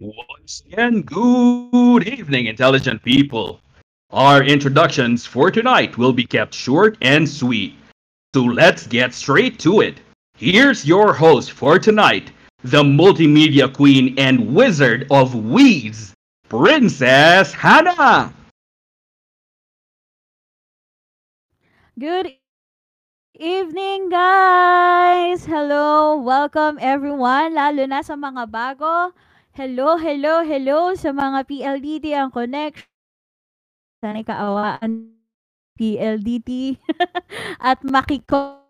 Once again, good evening, intelligent people. Our introductions for tonight will be kept short and sweet. So let's get straight to it. Here's your host for tonight, the multimedia queen and wizard of weeds, Princess Hannah. Good evening, guys! Hello! Welcome, everyone, lalo na sa mga bago. Hello, hello, hello sa mga PLDT ang connection. Sana'y kaawaan PLDT at makiko.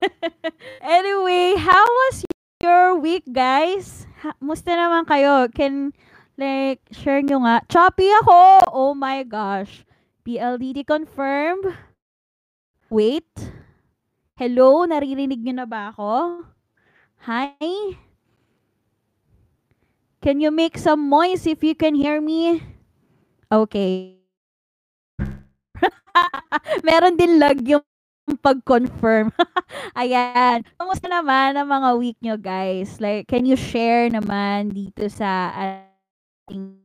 anyway, how was your week, guys? Musta naman kayo? Can, like, share nyo nga. Choppy ako! Oh my gosh. PLDT confirmed. Wait. Hello? Naririnig nyo na ba ako? Hi? Can you make some noise if you can hear me? Okay. Meron din lag yung pag-confirm. Ayan. Kamusta naman ang mga week nyo, guys? Like, can you share naman dito sa ating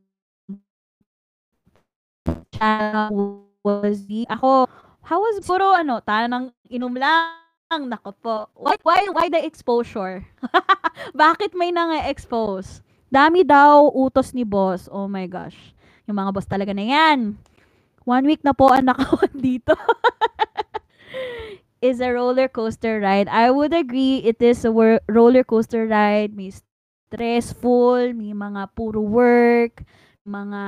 channel was Ako, how was puro ano, tanang inom lang. Nako po. Why, why, why the exposure? Bakit may nang-expose? Dami daw utos ni boss. Oh my gosh. Yung mga boss talaga na yan. One week na po ang nakawan dito. is a roller coaster ride. I would agree it is a roller coaster ride. May stressful, may mga puro work, mga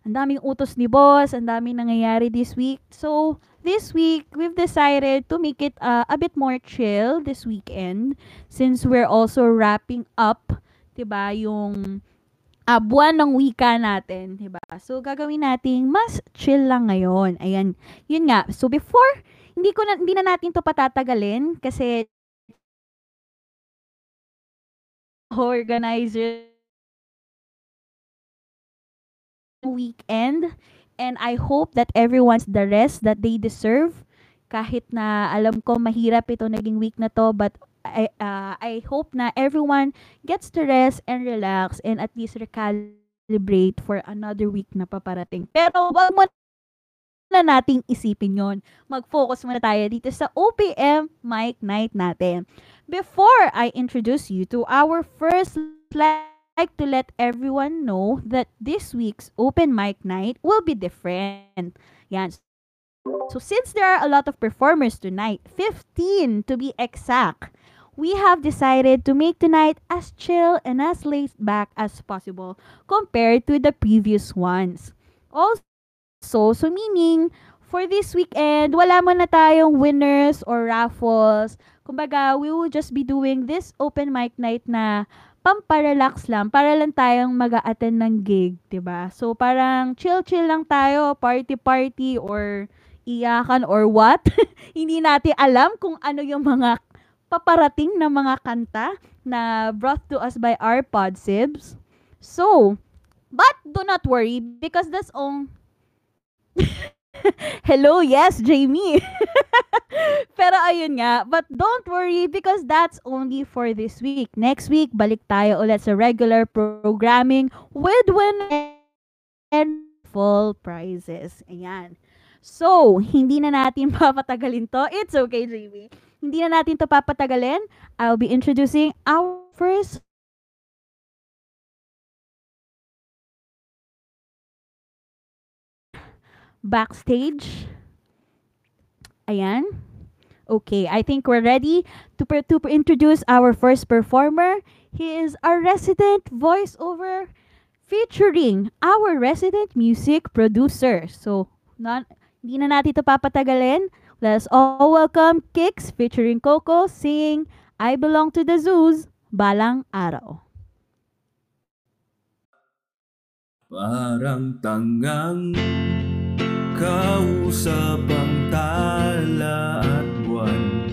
ang daming utos ni boss, ang daming nangyayari this week. So, this week, we've decided to make it uh, a bit more chill this weekend since we're also wrapping up, 'di ba, yung uh, buwan ng wika natin, 'di ba? So gagawin nating mas chill lang ngayon. Ayan. Yun nga. So before hindi ko na hindi na natin 'to patatagalin kasi organizer weekend and I hope that everyone's the rest that they deserve kahit na alam ko mahirap ito naging week na to but I uh, I hope na everyone gets to rest and relax and at least recalibrate for another week na paparating. Pero wag mo na nating isipin yon. Mag-focus muna tayo dito sa OPM Mic Night natin. Before I introduce you to our first like to let everyone know that this week's open mic night will be different. Yan. So since there are a lot of performers tonight, 15 to be exact, we have decided to make tonight as chill and as laid back as possible compared to the previous ones. Also, so meaning, for this weekend, wala mo na tayong winners or raffles. Kumbaga, we will just be doing this open mic night na pamparelax lang para lang tayong mag attend ng gig, ba? So parang chill-chill lang tayo, party-party or iyakan or what. Hindi natin alam kung ano yung mga paparating na mga kanta na brought to us by our podsibs. So, but do not worry because that's all Hello, yes, Jamie. Pero ayun nga, but don't worry because that's only for this week. Next week, balik tayo ulit sa regular programming with win and full prizes. Ayan. So, hindi na natin papatagalin to. It's okay, Jamie. Hindi na natin to papatagalin. I'll be introducing our first backstage. Ayan. Okay, I think we're ready to, per- to introduce our first performer. He is our resident voiceover featuring our resident music producer. So, not, hindi na natin ito papatagalin. Let's all welcome Kicks featuring Coco singing I Belong to the Zoos, Balang Araw. Parang tangang Kausap ang tala at buwan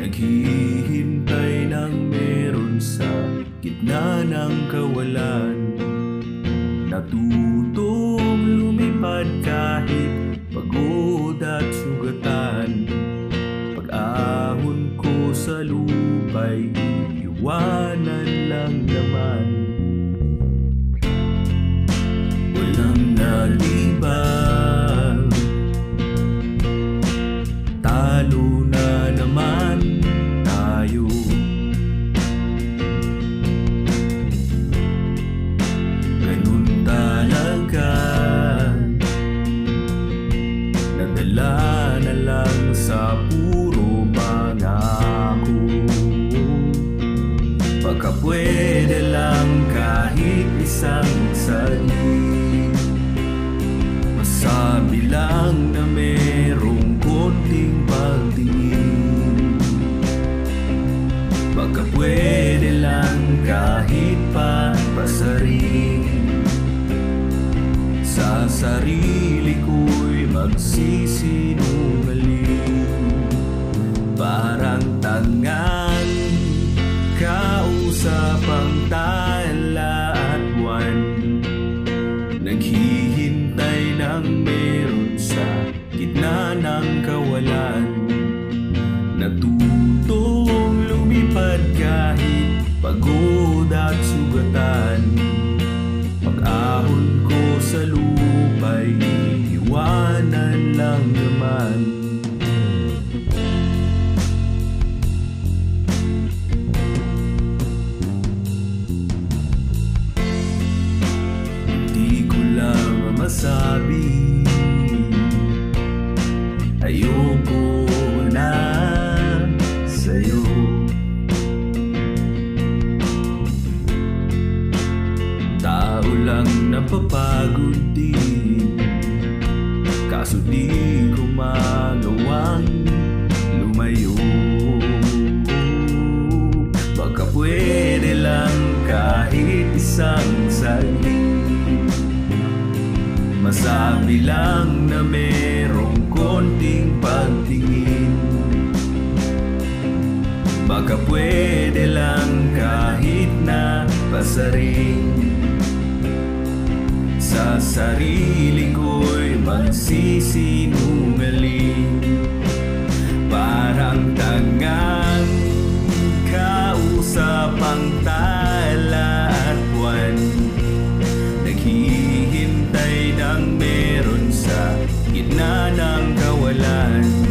Naghihintay ng meron sa gitna ng kawalan Natutong ko napapagod din. Kaso di ko magawang lumayo. Baka pwede lang kahit isang saglit Masabi lang na merong konting pagtingin. Baka pwede lang kahit na pasaring Sa sarili ko'y magsisinungaling. Parang tangang kausap ang tala at buwan. Naghihintay ng meron sa gitna ng kawalan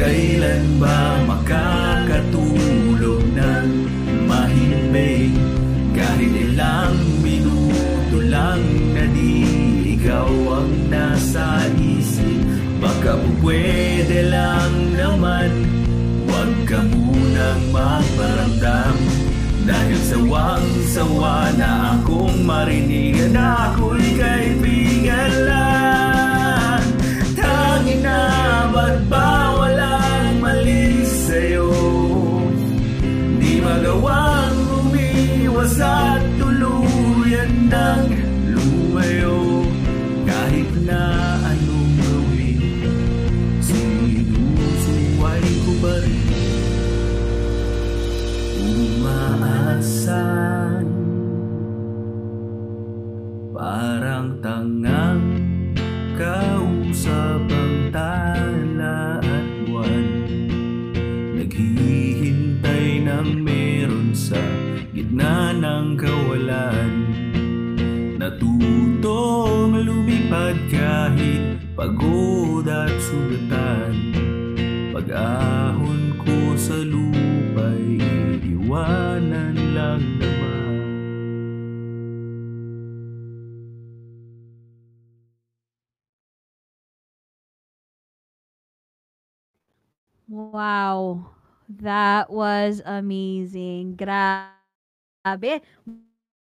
Kailan ba makakatulog ng mahimbing? Kahit ilang minuto lang na di ikaw ang nasa isip. Baka pwede lang naman. Huwag ka munang magparamdam. Dahil sawang-sawa na akong marinig Na ako'y kaibigan lang inside. Pagod at sugatan Pag-ahon ko sa lupa'y iwanan lang naman Wow. That was amazing. Grabe.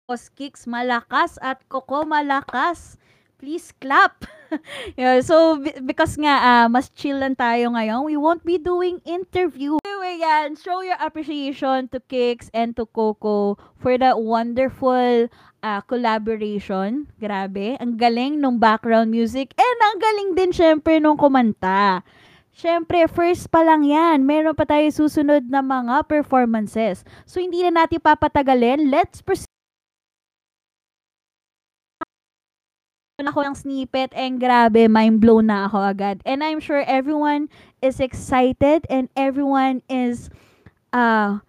Boss Kicks malakas at Coco malakas. Please clap. yeah, so be- because nga ah, mas chill lang tayo ngayon, we won't be doing interview. Anyway, yan, show your appreciation to Kicks and to Coco for that wonderful ah, collaboration. Grabe, ang galing nung background music and ang galing din syempre nung kumanta. Siyempre, first pa lang yan. Meron pa tayo susunod na mga performances. So, hindi na natin papatagalin. Let's proceed. Ako ng snippet and grabe, mind blown na ako agad. And I'm sure everyone is excited and everyone is uh,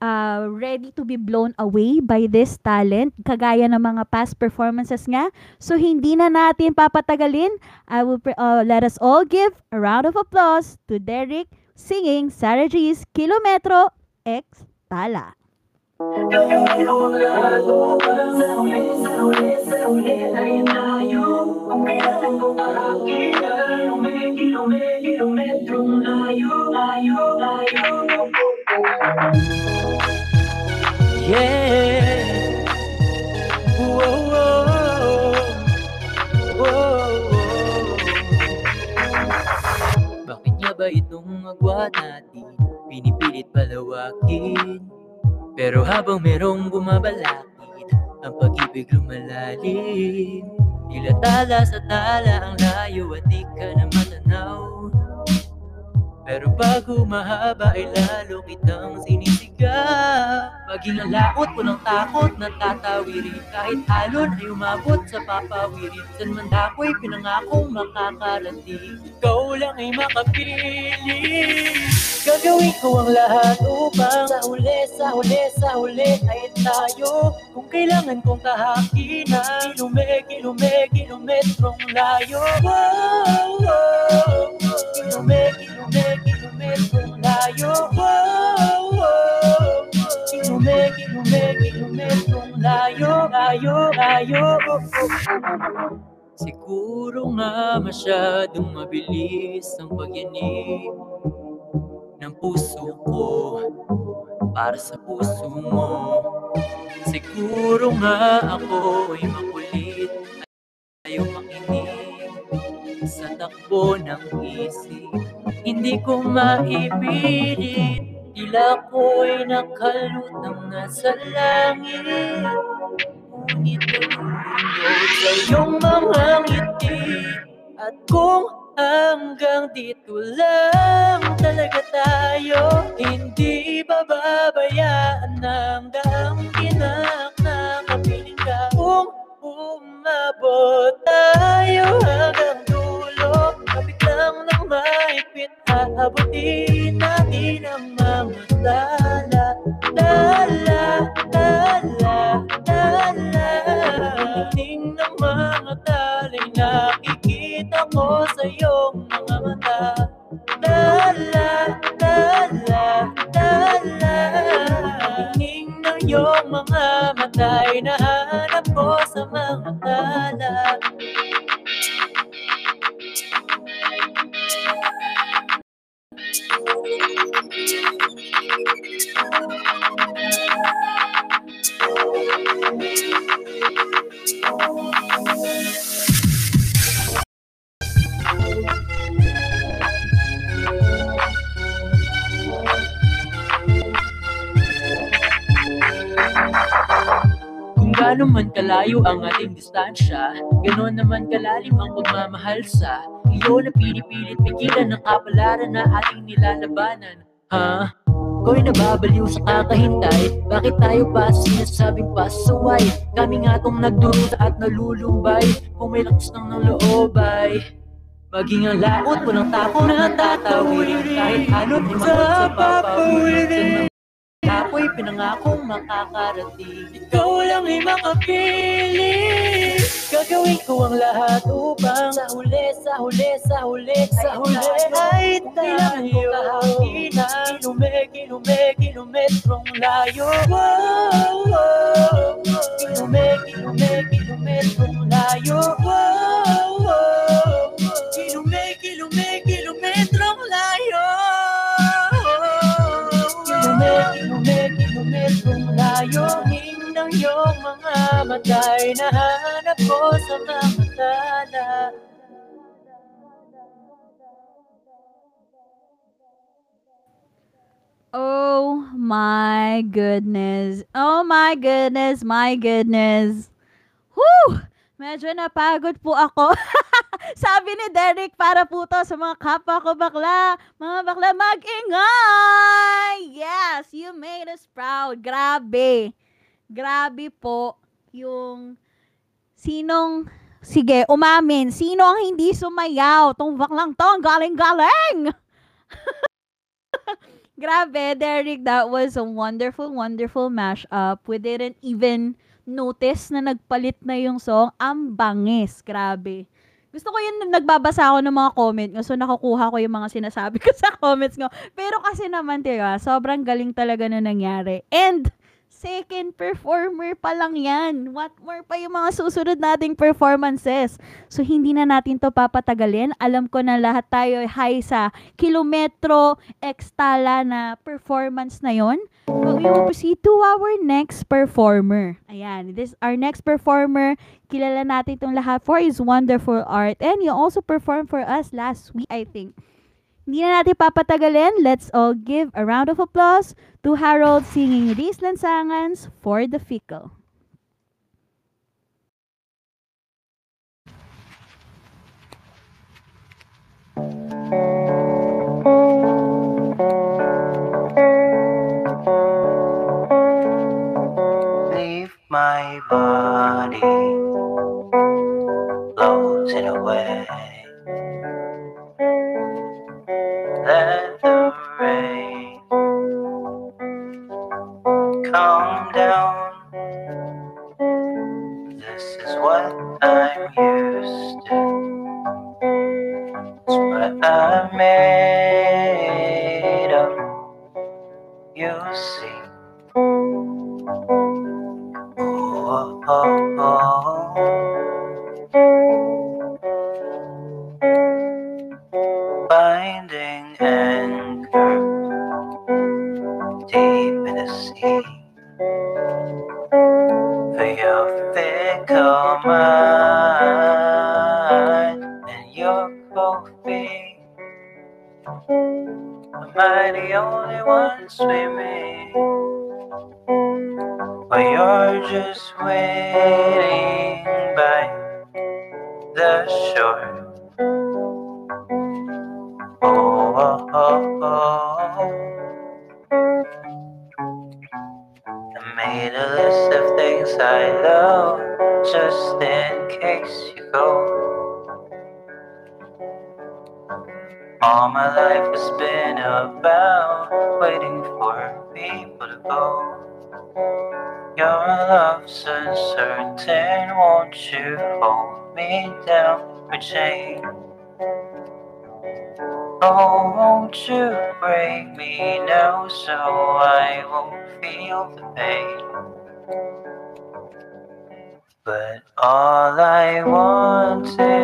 uh, ready to be blown away by this talent, kagaya ng mga past performances nga. So, hindi na natin papatagalin. I will pre- uh, let us all give a round of applause to Derek singing Sarah G's Kilometro X Tala. Bakit nga ba itong agwa natin? Pinipilit palawakin Pero habang merong bumabalakid Ang pag-ibig lumalalim. Tila tala sa tala ang layo at di ka na matanaw. Pero pag humahaba ay lalo kitang sinisiga Maging ang laot mo ng takot na tatawirin Kahit alon ay umabot sa papawirin. San man ako'y pinangakong makakarating Ikaw lang ay makapili. Gagawin ko ang lahat upang Sa huli, sa huli, sa huli ay tayo. Kung kailangan kong kahakin na Kilume, kilume, kilometrong layo. Wow, wow, Kilume, kilume, kilometrong layo. Wow, wow, Kilume, kilume, kilometrong layo Layo, layo Siguro nga masyadong mabilis ang pagyanig ng puso ko para sa puso mo. Siguro nga ako ay makulit at ayaw makinig sa takbo ng isip. Hindi ko maipilit, tila ko'y nakalutang nasa langit. Ngunit nalulunod sa iyong mga ngiti at kung hanggang dito lang talaga tayo Hindi bababayaan ng daang kinak na kapiling ka Kung umabot tayo hanggang dulo Kapit lang ng mahigpit Aabutin natin ang iyong mga mata. Tala, tala, tala Tingin ng iyong mga mata ay nahanap ko sa mga tala gaano man kalayo ang ating distansya, gano'n naman kalalim ang pagmamahal sa iyo na pinipilit pigilan ng kapalaran na ating nilalabanan. Ha? Ko'y nababaliw sa kakahintay Bakit tayo pa sinasabing pasaway Kami nga tong nagdurusa at nalulumbay Kung may lakas ng ng loobay Maging ang laot mo ng tapo na tatawirin Kahit ano't umabot sa papawirin Ako'y pinangakong makakarating. Ikaw lang ay makapili. Gagawin ko ang lahat upang Sa huli, sa huli, sa huli Sa huli. ay tayo. Kilume, kilume, kilometrong layo. Wow, wow. Kilume, kilume, kilometrong layo. Wow, wow. Ning ng iyong mga ko sa Oh my goodness. Oh my goodness, my goodness. Whew! Medyo napagod po ako. Sabi ni Derek, para po to sa mga kapwa ko bakla. Mga bakla, mag-ingay! Yes, you made us proud. Grabe. Grabe po yung sinong, sige, umamin. Sino ang hindi sumayaw? Tong baklang to, galing-galing! Grabe, Derek, that was a wonderful, wonderful mashup. We didn't even notice na nagpalit na yung song. Ang bangis. Grabe. Gusto ko yun, nagbabasa ako ng mga comment ko, so nakukuha ko yung mga sinasabi ko sa comments ko. Pero kasi naman, diba, sobrang galing talaga na nangyari. And, second performer pa lang yan. What more pa yung mga susunod nating performances? So, hindi na natin to papatagalin. Alam ko na lahat tayo ay high sa kilometro, ekstala na performance na yon. But we will proceed to our next performer. Ayan, this our next performer. Kilala natin itong lahat for his wonderful art. And he also performed for us last week, I think. Hindi na natin papatagalin. Let's all give a round of applause to Harold singing these lansangan's for the fickle. Leave my body away. Let only one for change? Oh, won't you break me now so I won't feel the pain? But all I wanted,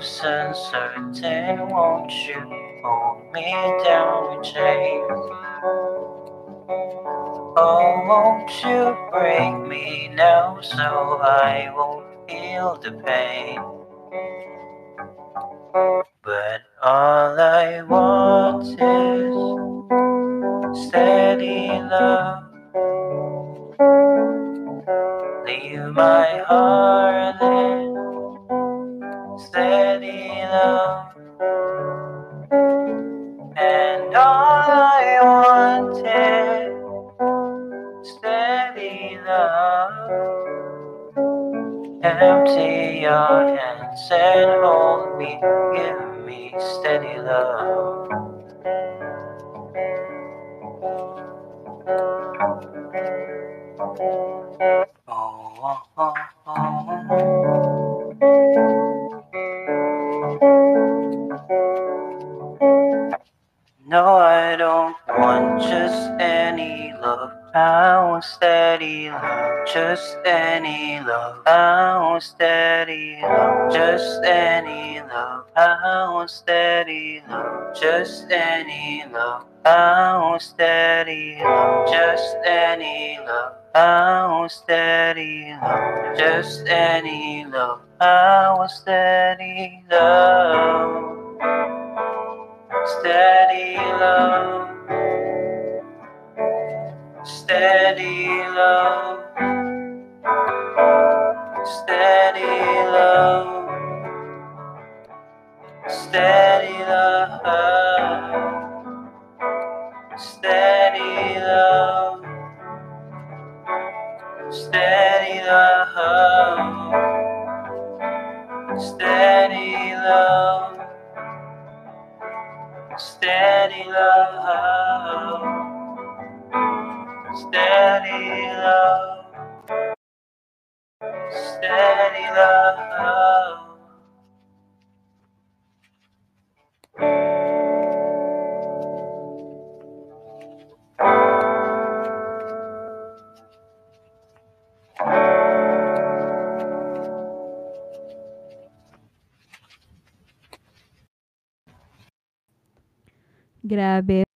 Love's uncertain, won't you hold me down with chains? Oh, won't you break me now so I won't feel the pain? But all I want is steady love. Leave my heart there, And all I wanted, steady love. Empty your hands and hold me, give me steady love. Oh, oh, oh. Steady love, just any love. I steady love, just any love. I want steady love, just any love. I want steady love, just any love. I want steady love, just any love. I want steady love, steady love, steady love, steady love, steady love, steady love. Steady love, steady love, steady love, steady love, steady love. Grabe.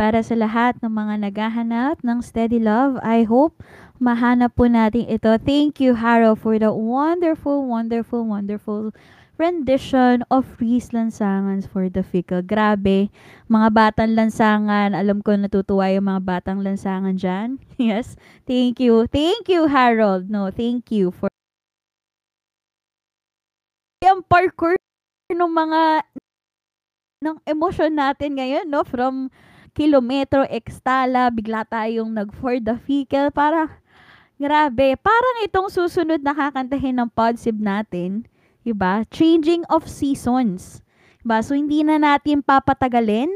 Para sa lahat ng mga naghahanap ng steady love, I hope mahanap po natin ito. Thank you, Haro, for the wonderful, wonderful, wonderful rendition of Reese Lansangan for the Fickle. Grabe. Mga batang lansangan, alam ko natutuwa yung mga batang lansangan dyan. Yes. Thank you. Thank you, Harold. No, thank you for yung parkour ng mga ng emosyon natin ngayon, no? From kilometro, ekstala, bigla tayong nag for the fecal. Para, grabe. Parang itong susunod na kakantahin ng podsib natin, iba? Changing of seasons. Diba? So, hindi na natin papatagalin.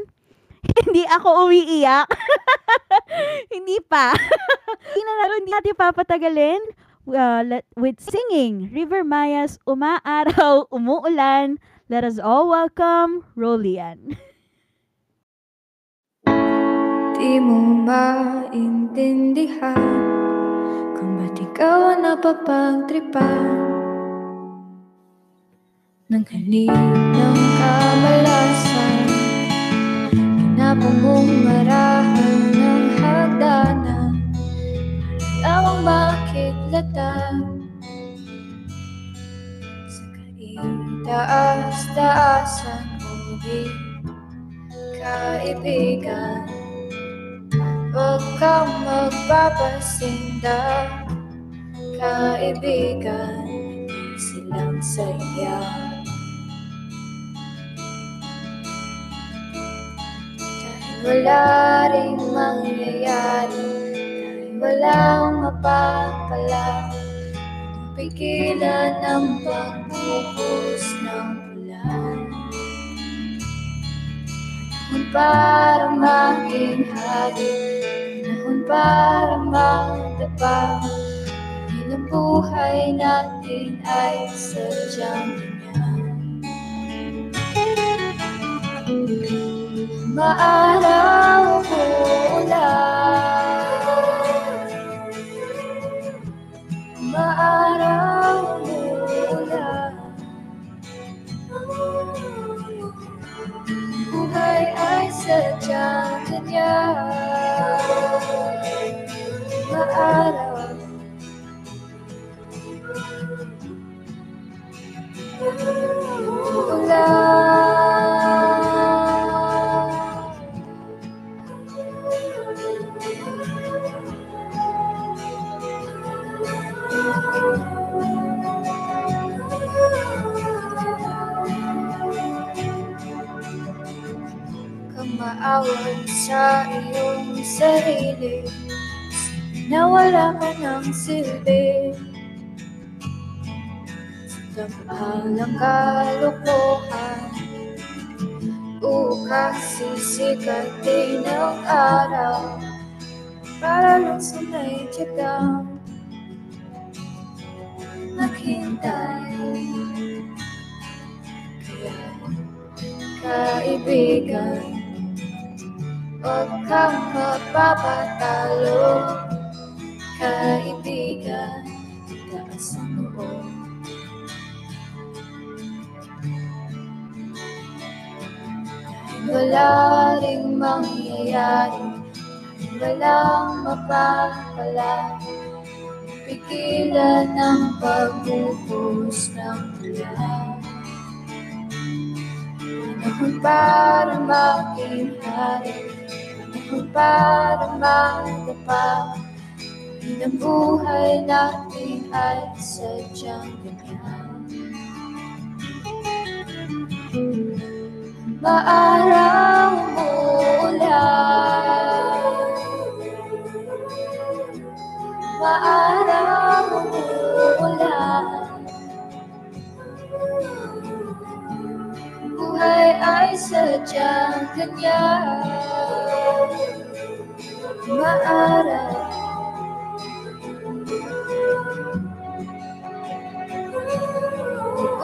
hindi ako umiiyak. hindi pa. hindi na natin, natin papatagalin. Uh, let- with singing, River Mayas, umaaraw, umuulan, Let us all welcome Rolian. Di mo maintindihan Kung ba't ikaw ang napapagtripan. Ng kaninang kamalasan Hinapang mong marahan ng hagdanan. Para lamang makitlatan Sa kaitaas-taasan Ngunit kaibigan Huwag kang magpapasinda. Kaibigan, silang saya. Dahil wala ring mangyayari Dahil walang mapapala Pigilan ang pagbuhos ng ulan Panahon para maging hari Panahon para magdapa Dahil ang buhay natin ay sadyang Maaraw o ulan Maaraw o buhay ay sadyang ganyan Maaraw Ulan maawan sa iyong sarili. Na wala ka ng silbi. Sa kapalang kalokohan Bukas sisikat din ang araw. Para lang sa may tiyagang maghintay. Kaya kaibigan Mapapatalo Kaibigan Taas ang Dahil wala ring mangyayari walang mapapala pigilan ng pagbuhos ng ulan. Panahon para maging hari, para madapa. Hindi ang buhay natin ay sadyang ganyan. Maaraw umuulan Maaraw umuulan Buhay ay sadyang ganyan Maaraw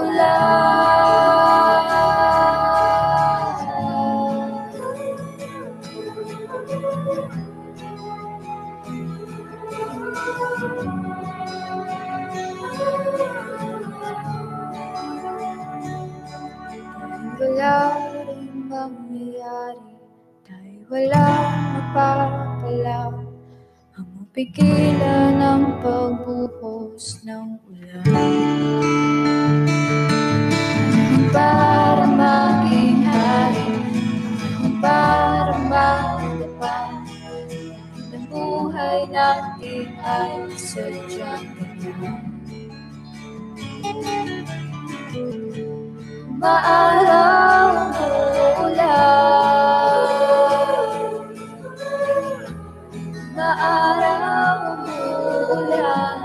Ulan Wala napapala Ang mapigilan ng pagbuhos ng ulan. Para Panahon para magdapa Ang buhay natin ay sadyang ganyan Maaraw umuulan Maaraw umuulan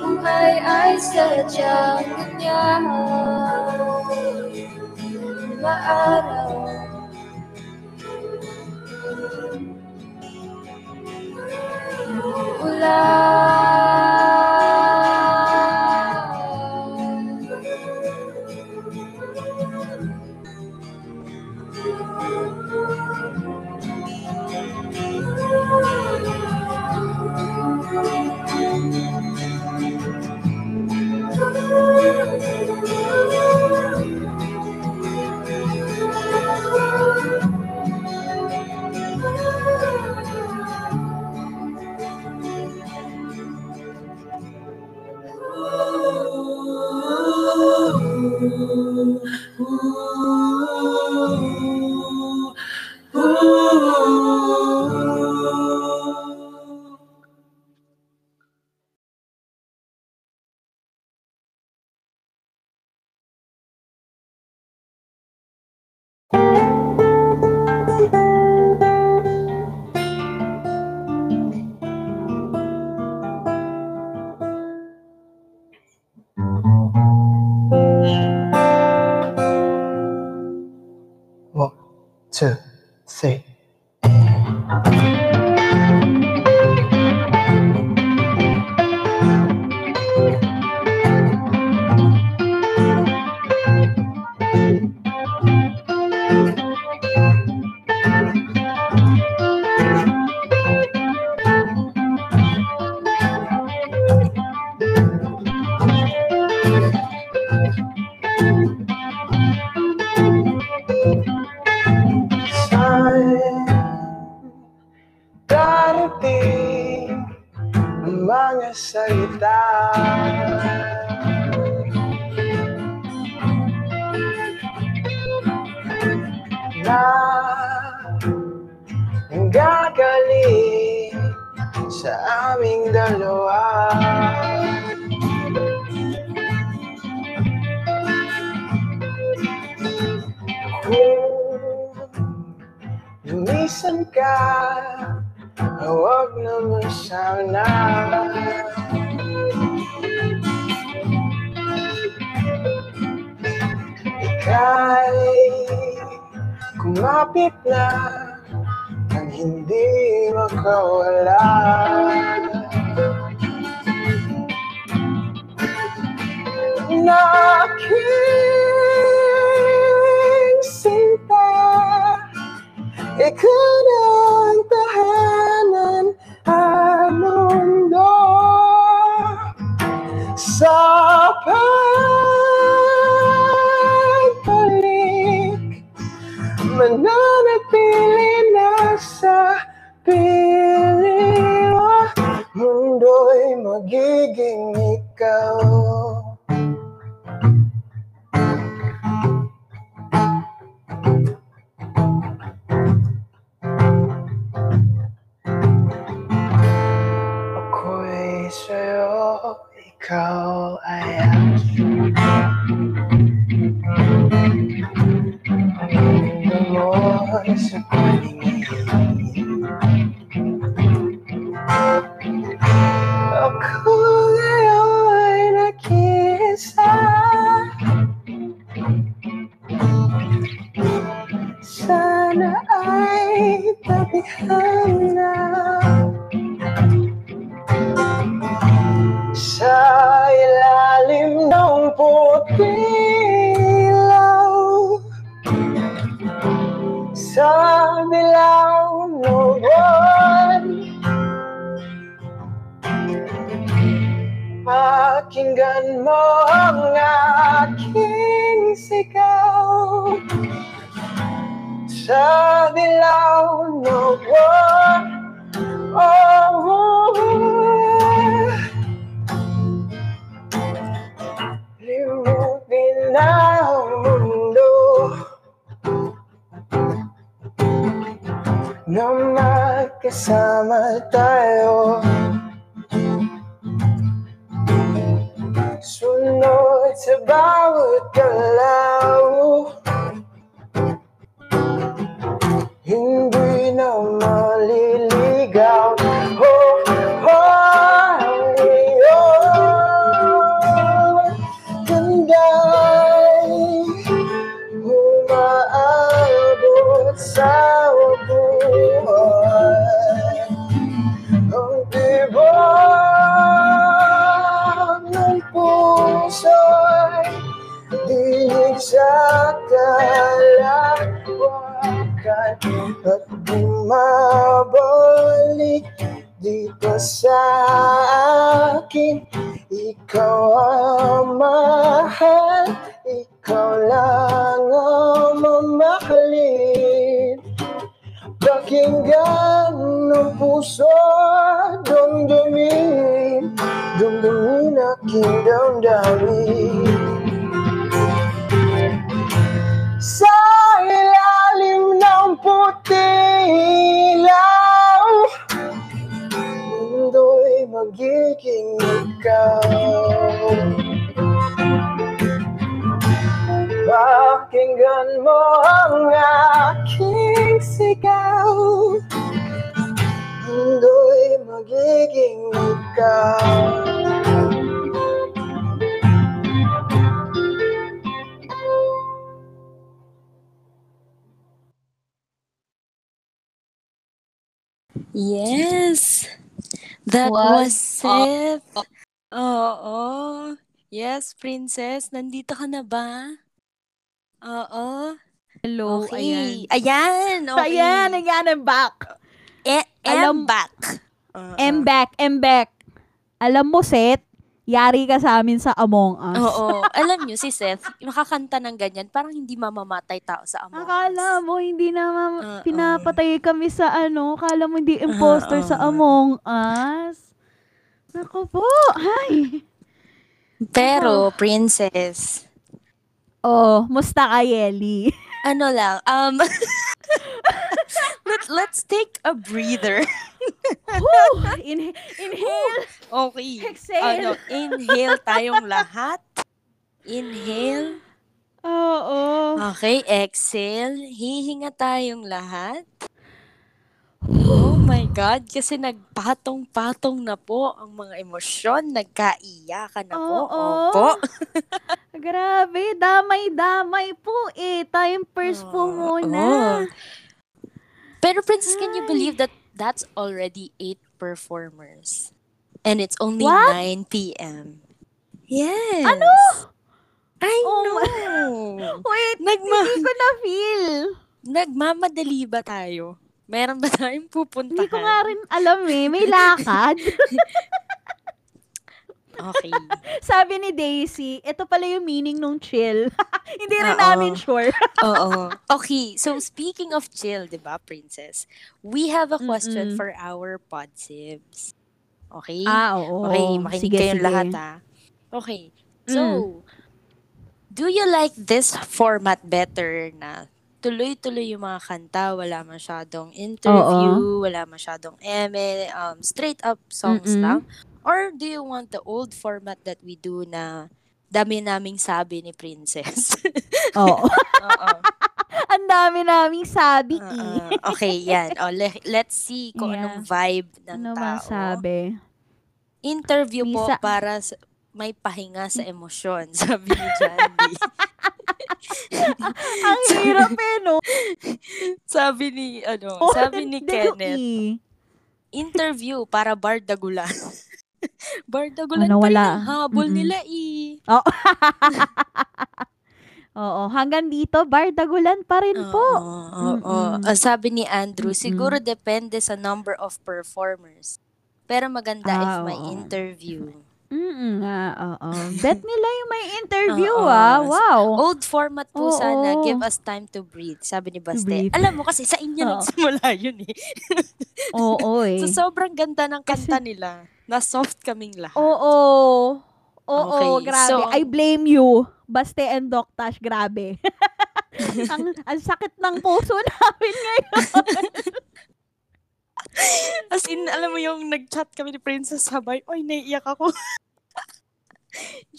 Buhay ay sadyang ganyan Maaraw One, Pakinggan mo ang aking sigaw. Sa dilaw ng buwan Oh, limutin na ang mundo. Na magkasama tayo Sunod sa bawat galaw Hindi kalawakan At bumabalik dito sa akin. Ikaw ang mahal, ikaw lang ang mamahalin. Pakinggan ng puso, damdamin Damdamin aking damdamin ng puting ilaw Mundo'y magiging ikaw. Pakinggan mo ang aking sigaw. Mundo'y magiging ikaw Yes. That Was was Seth. Oo. Yes, princess. Nandito ka na ba? Oo. Hello, Okay. ayan. Ayan. Okay. Ayan, ayan, I'm back. Eh, Alam- I'm back. Oo. I'm back, I'm back. Alam mo, Seth, yari ka sa amin sa Among Us. Oo. Alam nyo, si Seth, makakanta ng ganyan, parang hindi mamamatay tao sa Among Akala Us. mo, hindi na ma- Oo. pinapatay kami sa ano, akala mo hindi imposter sa Oo. Among Us. Nako po, ay. Pero, princess, Oh, musta ka, Yeli? ano lang, um, let, let's take a breather. Woo! In- inhale, Okay. exhale. Ano, inhale tayong lahat. Inhale. Oo. Okay, exhale. Hihinga tayong lahat. Oh my God, kasi nagpatong-patong na po ang mga emosyon, nagkaiyakan na po. Oo. Opo. Grabe, damay-damay po eh. Time first po Oo. muna. Pero Princess, can you believe that that's already eight performers? And it's only What? 9 p.m. Yes. Ano? I Oh know. Wait, Nagma- hindi ko na-feel. Nagmamadali ba tayo? Meron ba tayong pupuntahan? Hindi ko nga rin alam eh. May lakad. Okay. Sabi ni Daisy, ito pala yung meaning nung chill. Hindi rin Oo. namin sure. Oo. Okay, so speaking of chill, 'di ba, princess? We have a question Mm-mm. for our podsibs. Okay? Ah, oo. okay, makinig Sige, kayong sige. lahat ah. Okay. So, Mm. do you like this format better na tuloy-tuloy yung mga kanta, wala masyadong interview, wala masyadong eme, um, straight up songs Mm-mm. lang? Or do you want the old format that we do na dami naming sabi ni Princess? Oo. Oo. Ang dami naming sabi eh. Oo. okay, yan. O, le- let's see kung Yeah. anong vibe ng Ano tao. man sabi? Interview po Lisa- para sa- may pahinga sa emosyon, sabi ni Jandy. Ang hirap eh, no? sabi ni, ano, Oh, sabi ni Kenneth, eh. interview para Bardagulan. Bardagulan Ano, pa rin wala. ang habol Mm-mm. nila eh. Oo. Oo, hanggang dito, bardagulan pa rin po. Oo, oo. Mm-mm. Ah, sabi ni Andrew, Mm-mm. siguro depende sa number of performers. Pero maganda Ah, if may oo. interview. Mm nga, oo. Bet nila yung may interview, Oo. ah. Wow. Old format po Oo. sana, give us time to breathe, sabi ni Baste. breathe. Alam mo kasi sa inyo Oo. nagsimula yun eh. Oo, eh. So sobrang ganda ng kanta nila. Na soft kaming lahat. Oo. Oo, Okay, grabe. so- I blame you. Baste and Doc Tash, grabe. ang, ang sakit ng puso namin ngayon. As in, alam mo yung nag-chat kami ni Princess Sabay, oy, naiiyak ako.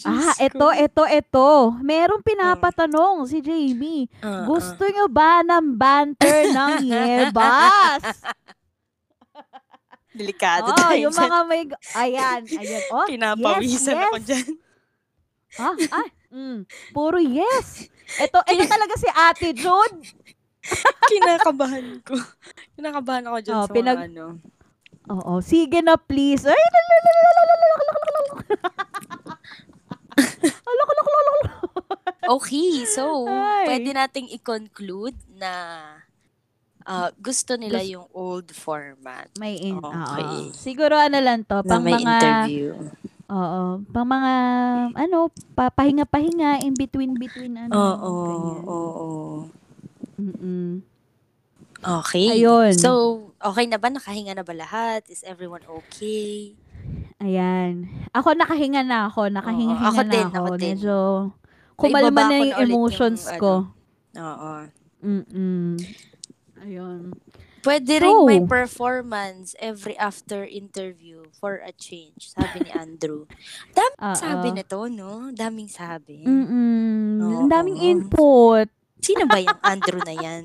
Ah, ko. eto, eto, eto. Merong pinapatanong si Jamie. Ah, Gusto nyo ba ng banter ng Yebas? Delikado Oh, tayo yung dyan. mga may... Ayan, ayan. Oh, Pinapawisan yes, ako yes. dyan. Ah, ah, mm, puro yes. Ito, ito talaga si Ate Jude. Kinakabahan ko. Kinakabahan ako dyan Oh, sa pinag- mga ano. Oo, sige na please. Ay, Okay, so, Ay. pwede nating i-conclude na ah, gusto nila yung old format. May in, Okay. oo. Siguro ano lang to, pang may mga interview. Oo, pang mga ano, pa, pahinga-pahinga in between between ano. Oo, ganyan. oo. Mm-mm. Okay. Ayun. So, okay na ba? Nakahinga na ba lahat? Is everyone okay? Ayan. Ako nakahinga na ako, nakahinga-hinga Oo, ako na din, ako. ako din. Medyo kumalma na yung na ulit yung, emotions ko. Oo. Mm-mm. Ayun. Pwede So- rin may performance every after interview for a change, sabi ni Andrew. Daming Oo. sabi nito, no? Daming sabi. Mm-mm. Ang daming input. Sino ba yung Andrew na yan?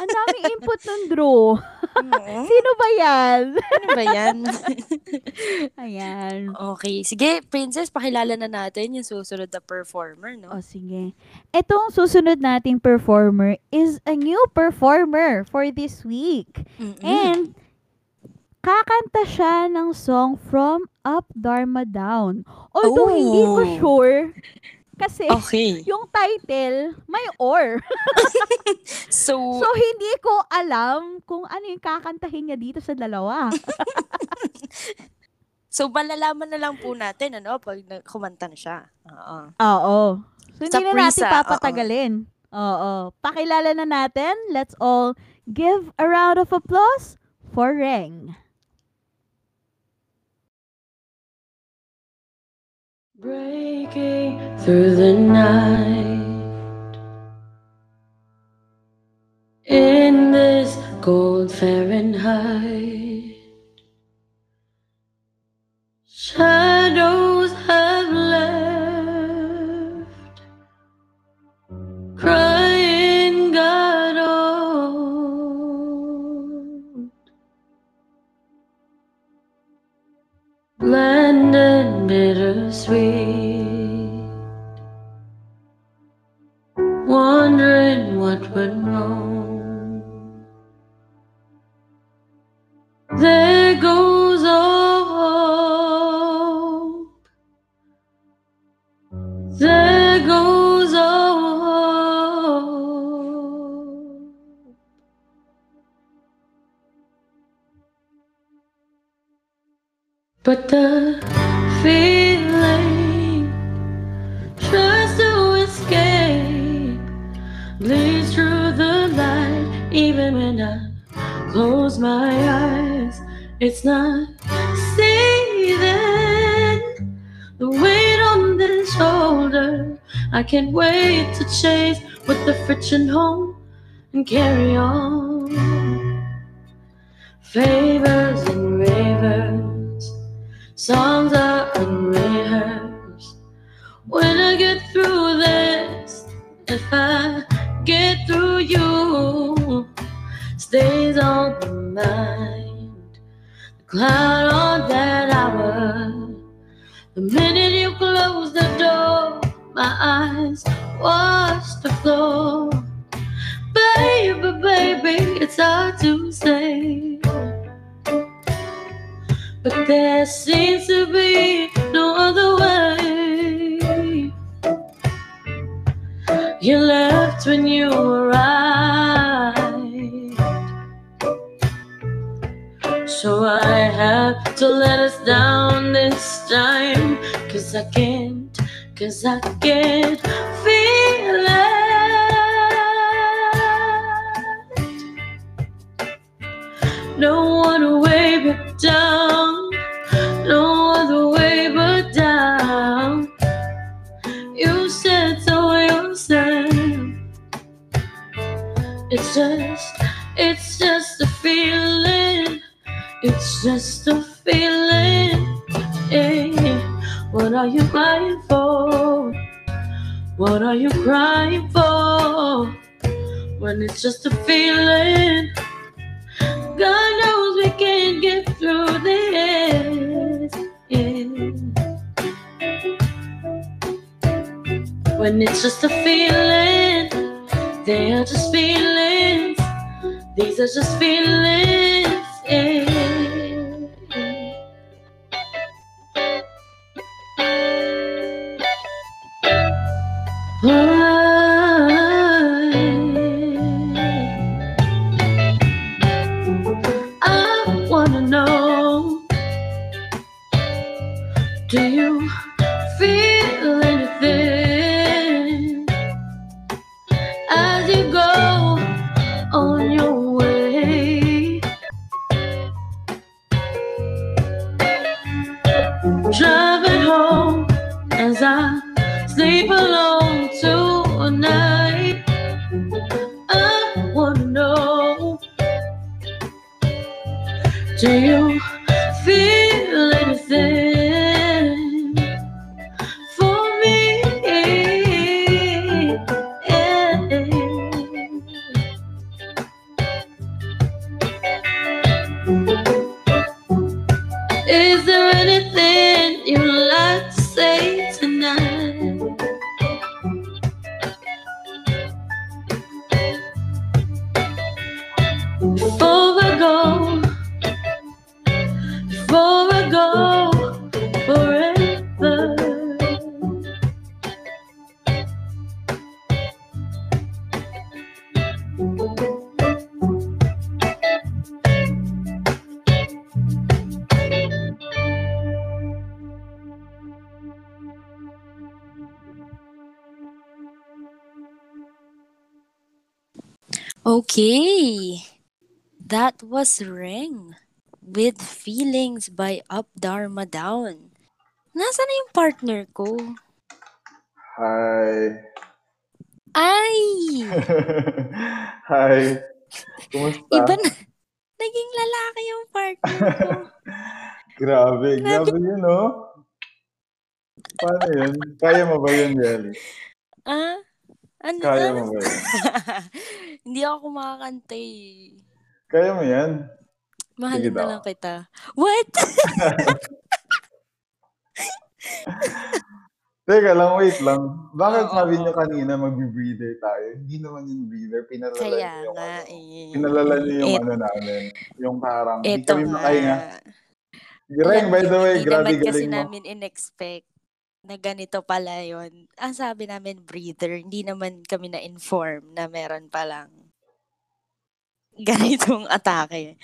Ang daming input ng Drew. Oo. Sino ba yan? Ano ba yan? Ayan. okay. Sige, Princess, pakilala na natin yung susunod na performer, no? O sige. Itong susunod nating performer is a new performer for this week. Mm-mm. And kakanta siya ng song from Up Dharma Down. Although hindi ko Oh. sure kasi Okay. yung title may or. So, So hindi ko alam kung ano yung kakantahin niya dito sa dalawa. so malalaman na lang po natin, ano, pag kumanta na siya. Oo. Oo. So hindi Sa na natin papatagalin. Oo. Pakilala na natin. Let's all give a round of applause for Reng. Breaking through the night in this cold Fahrenheit. Shadows Okay. That was Ring with Feelings by Up Dharma Down. Nasaan na yung partner ko? Hi. Ay! Hi. Kumusta? Iba na. Naging lalaki yung partner ko. Grabe. Grabe yun, no? Paano yun? Kaya mo ba yun, Jelly? ah? Ano? Kaya mo ba yun? Hindi ako kumakanta eh. Kaya mo yan? Sige na daw. lang kita. What? Teka lang, wait lang. Bakit Oo, sabi niyo kanina mag-breather tayo? Hindi naman yung breather. Pinalala Kaya niyo yung, nga ano, eh. pinalala niyo yung Et- ano namin. Yung parang, hindi Eto kami nga. makahinga. Reng, Alam by the way, hindi grabe naman kasi galing mo. namin in-expect na ganito pala yon. Ang sabi namin, breather. Hindi naman kami na-inform na meron palang ganitong atake.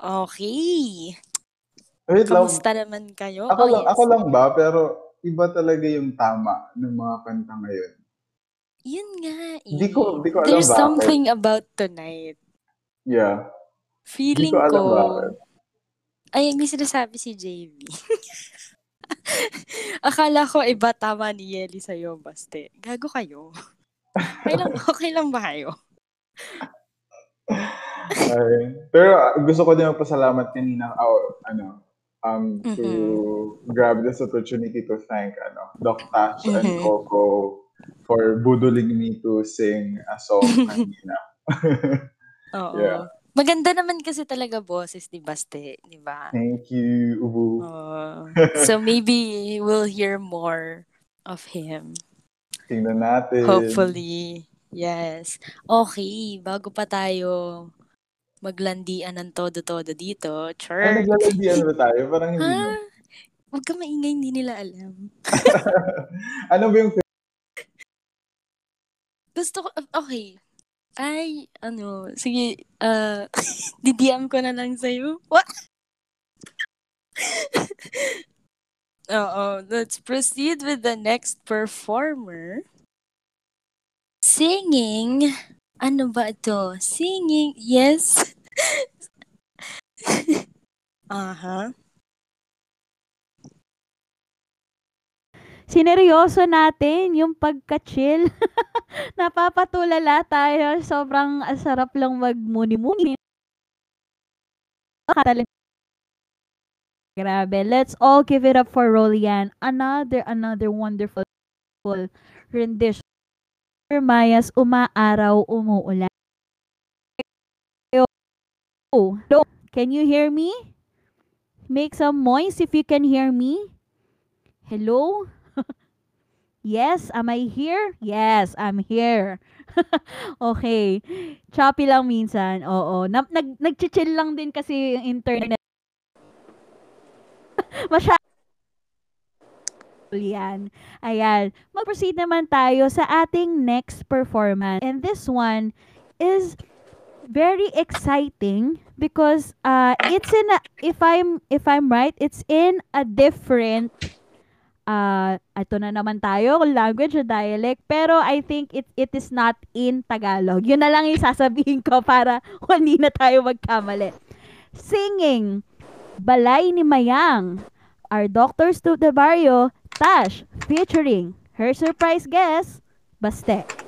Okay. Wait lang. Kamusta naman kayo? Ako oh, lang, yes. ako lang ba? Pero iba talaga yung tama ng mga kanta ngayon. Yun nga eh. Hindi ko, hindi ko alam There's bakit. something about tonight. Yeah. Feeling Hindi ko alam ko, bakit. ay, may sinasabi si JV. Akala ko iba tama ni Yeli sa'yo, Baste. Gago kayo. Okay lang, okay lang ba kayo? Ay. Pero ah, gusto ko din magpasalamat kanina, oh, ano, um, to Mhm. grab this opportunity to thank ano, Doc Tash and Mhm. Coco for buduling me to sing a song kanina. Oo. Yeah. Maganda naman kasi talaga boses ni Baste, di ba? Thank you, Ubu. Oo. so maybe we'll hear more of him. Tingnan natin. Hopefully. Yes. Okay, bago pa tayo maglandian ng todo-todo dito, Ay, church. naglalandian ba tayo? Parang hindi. Ha? no? Huwag ka maingay, hindi nila alam. ano ba yung Gusto ko, okay. Ay, ano, sige, uh, di-DM ko na lang sa'yo. What? Oo, let's proceed with the next performer. Singing, ano ba ito? Singing, yes. Aha. Sineryoso natin yung pagka-chill. Napapatulala tayo. Sobrang sarap lang magmuni-muni. Grabe. Let's all give it up for Rolian. Another, another wonderful rendition. Mayas, umaaraw, umuulan. Oh. Can you hear me? Make some noise if you can hear me. Hello? Yes, am I here? Yes, I'm here. okay. Choppy lang minsan. Oo. Na, nag, nag-chill lang din kasi yung internet. Masyado. Yan. Ayan. Mag-proceed naman tayo sa ating next performance. And this one is very exciting because uh it's in a, if I'm if I'm right, it's in a different uh ito na naman tayo language or dialect pero I think it it is not in Tagalog. Yun na lang yung sasabihin ko para hindi na tayo magkamali. Singing Balay ni Mayang Our Doctors to the Barrio Tash featuring her surprise guest Baste.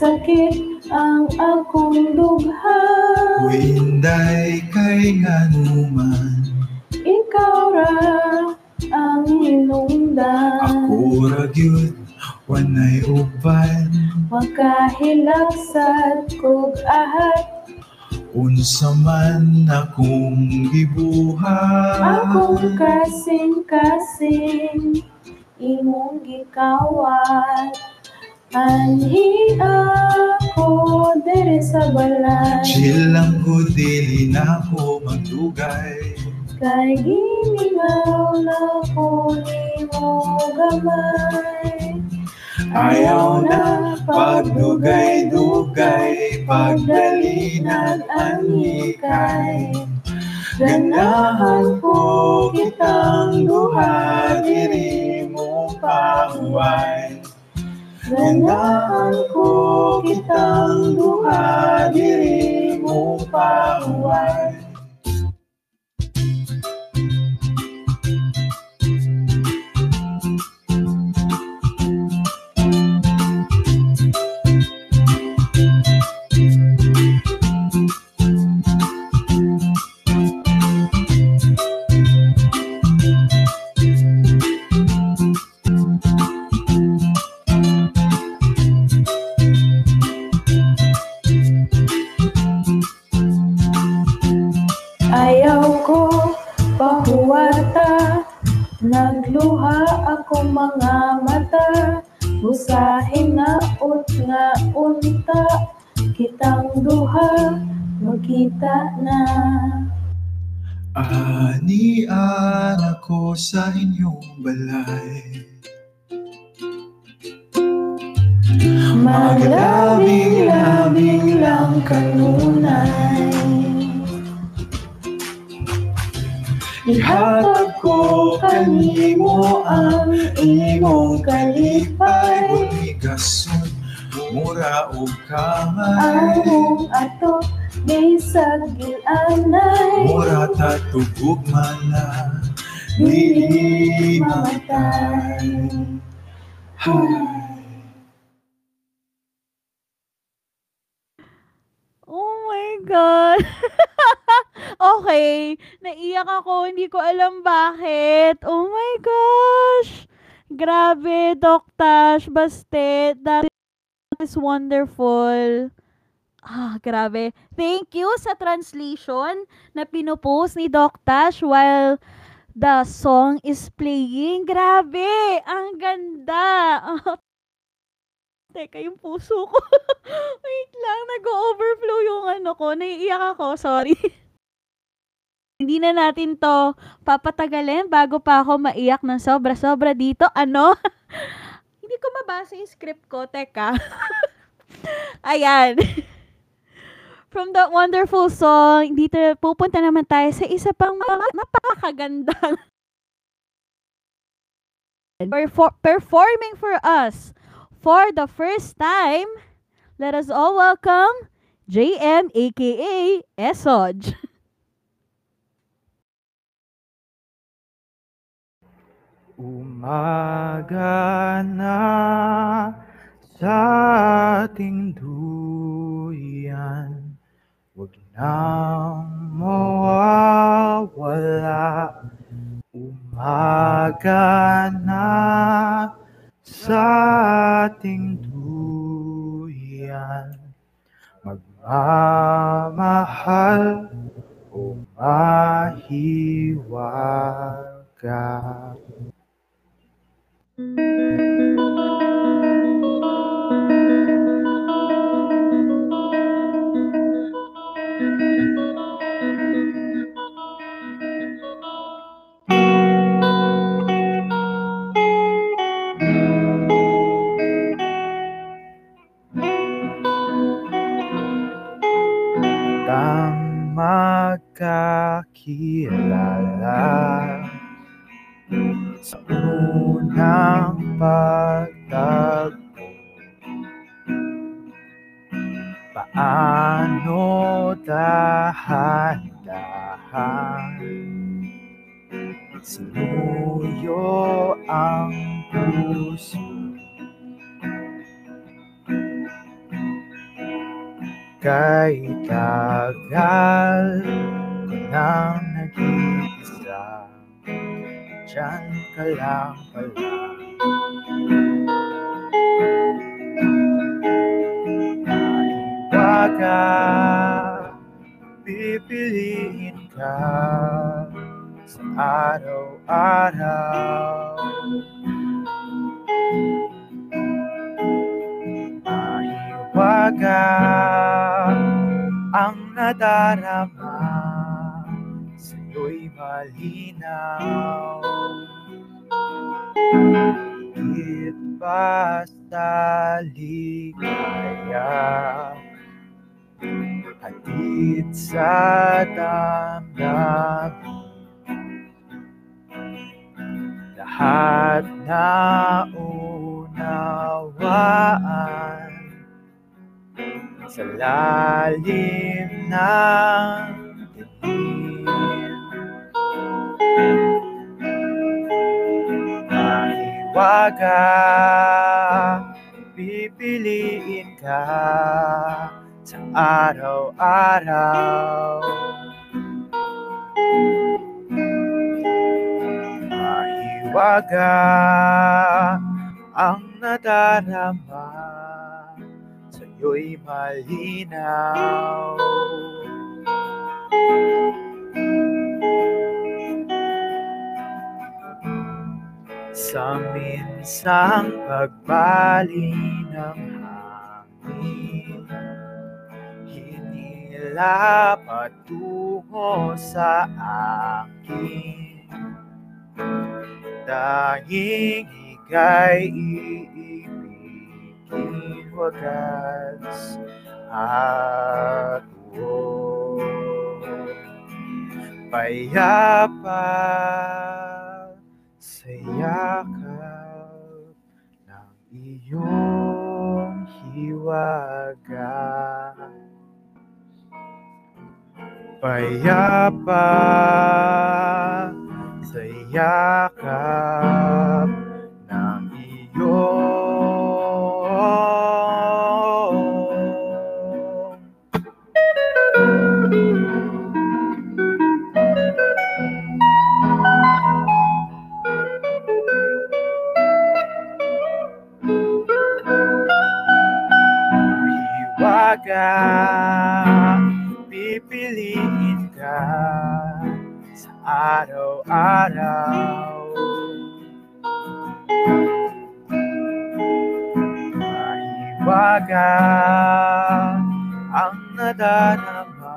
Nagsakit ang akong dugha. Winday kay nganuman Ikaw ra ang hinungdan Ako ra gyud wanay uban. Makahilagsad kog ahat. Unsa man akong gibuhat Akong kasing-kasing Imong gikawat Anhi ako diri sa balay. Chill lang ko dili na ako magdugay Kay gimingaw na ko nimo gamay. Ayaw na pagdugay-dugay Pagdali nag-anikay Ganahan ko kitang duha Diri mo pahuway Ganahan ko kitang duha Diri duha magkita na. Anian ako sa inyong balay. Maglabing-labing lang kanunay. Ihatag ko kanimo ang imong kalipay mura o kamay ato bisag gilanay Mura tatugog mana, di mamatay Oh my God. okay. Naiyak ako. Hindi ko alam bakit. Oh my gosh. Grabe, Doc Tash. Baste. That is wonderful. Ah, grabe. Thank you sa translation na pinupost ni Doc Tash while the song is playing. Grabe. Ang ganda. Teka, yung puso ko. Wait lang, nag-overflow yung ano ko. Naiiyak ako, sorry. Hindi na natin to papatagalin bago pa ako maiyak ng sobra-sobra dito. Ano? Ko mabasa yung script ko. Teka. Ayan. From that wonderful song, dito pupunta naman tayo sa isa pang napakagandang perfor- performing for us for the first time, let us all welcome JM aka Esoj. Umaga na sa ating duyan. Huwag nang mawawala. Umaga na sa ating duyan. Magmamahal o mahiwaga magkakilala sa unang pagtagpo Paano dahan-dahan Sinuyo ang puso? Kay tagal ko nang nag-iisa Diyan ka lang pala Nahiwaga Pipiliin ka Sa araw-araw. Mahiwaga ang nadarama malinaw. Higit basta ligaya. Hatid sa damdamin. Lahat na unawaan. Sa lalim ng dilim Mahiwaga Pipiliin ka Sa araw-araw. Mahiwaga Ang nadarama Sa'yo'y malinaw Sa minsang pagbali ng hangin wala patungo sa akin. Tanging ika'y iibigin wagas at buo Payapa sa yakap ng iyong hiwaga. Payapa sa yakap ng iyong Pipiliin ka sa araw-araw. Mahiwaga ang nadarama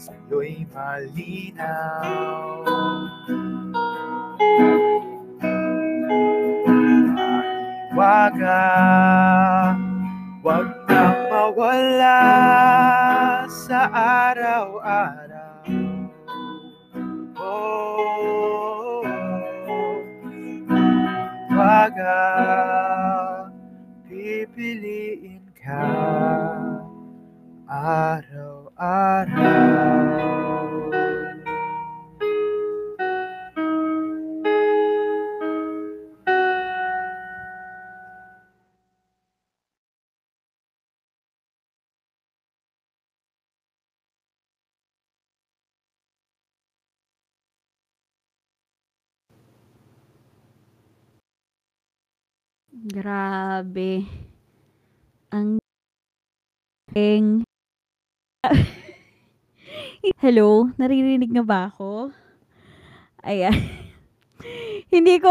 Sa'yo'y malinaw. Mahiwaga Huwag na mawala sa araw-araw. Oh, Waga Pipiliin ka. Araw-araw Grabe. Ang galing. Hello, naririnig na ba ako? Ayan. hindi ko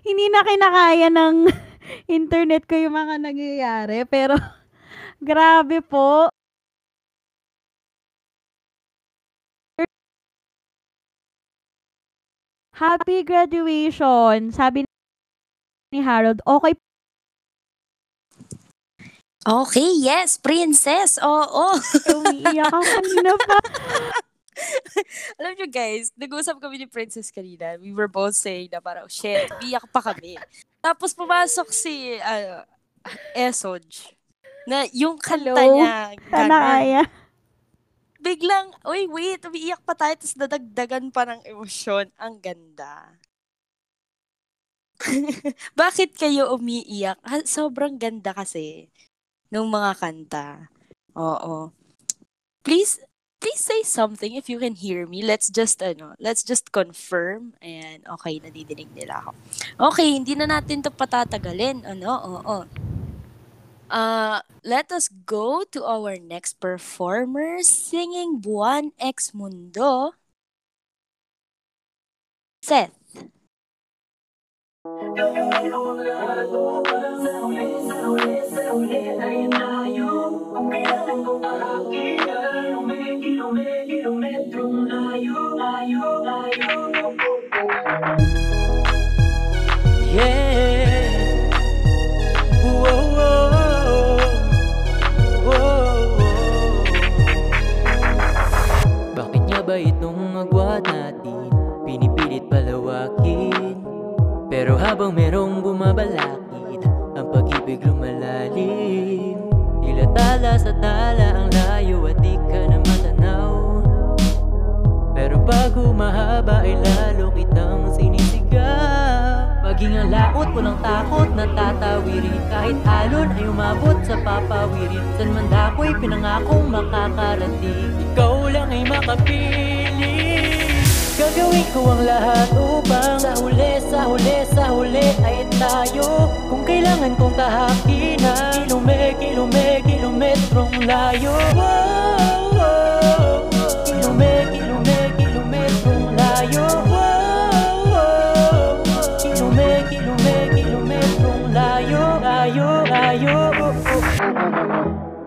hindi na kinakaya ng internet ko yung mga nangyayari pero grabe po. Happy graduation. Sabi ni Harold, okay Okay, yes, princess. Oo. Umiiyak ako kanina pa. Alam nyo guys, nag-usap kami ni Princess kanina. We were both saying na parang, shit, iyak pa kami. Tapos pumasok si uh, Esoj na yung kanta Hello? niya, kaya. Biglang, uy, wait, umiiyak pa tayo, tapos dadagdagan pa ng emosyon. Ang ganda. Bakit kayo umiiyak? Sobrang ganda kasi ng mga kanta. Oo. Please, please say something if you can hear me. Let's just, ano, let's just confirm. And okay, nadidinig nila ako. Okay, hindi na natin to patatagalin. Ano, oo. Uh, let us go to our next performer singing Buwan X Mundo. Seth. Yeah. Whoa, whoa, whoa, Bakit nga ba itong agwat natin Pero habang merong bumabalakid Ang pag-ibig lumalalim. Tila tala sa tala ang layo at di ka na matanaw. Pero pag humahaba ay lalo kitang sinisigaw Maging ang laot, walang takot, natatawirin Kahit alon ay umabot sa papawirin. San man dako'y pinangakong makakarating Ikaw lang ay makapili Gagawin ko ang lahat upang Sa huli, sa huli, sa huli ay tayo. Kung kailangan kong tahakin ang Kilume, kilume, kilometrong layo. Oh.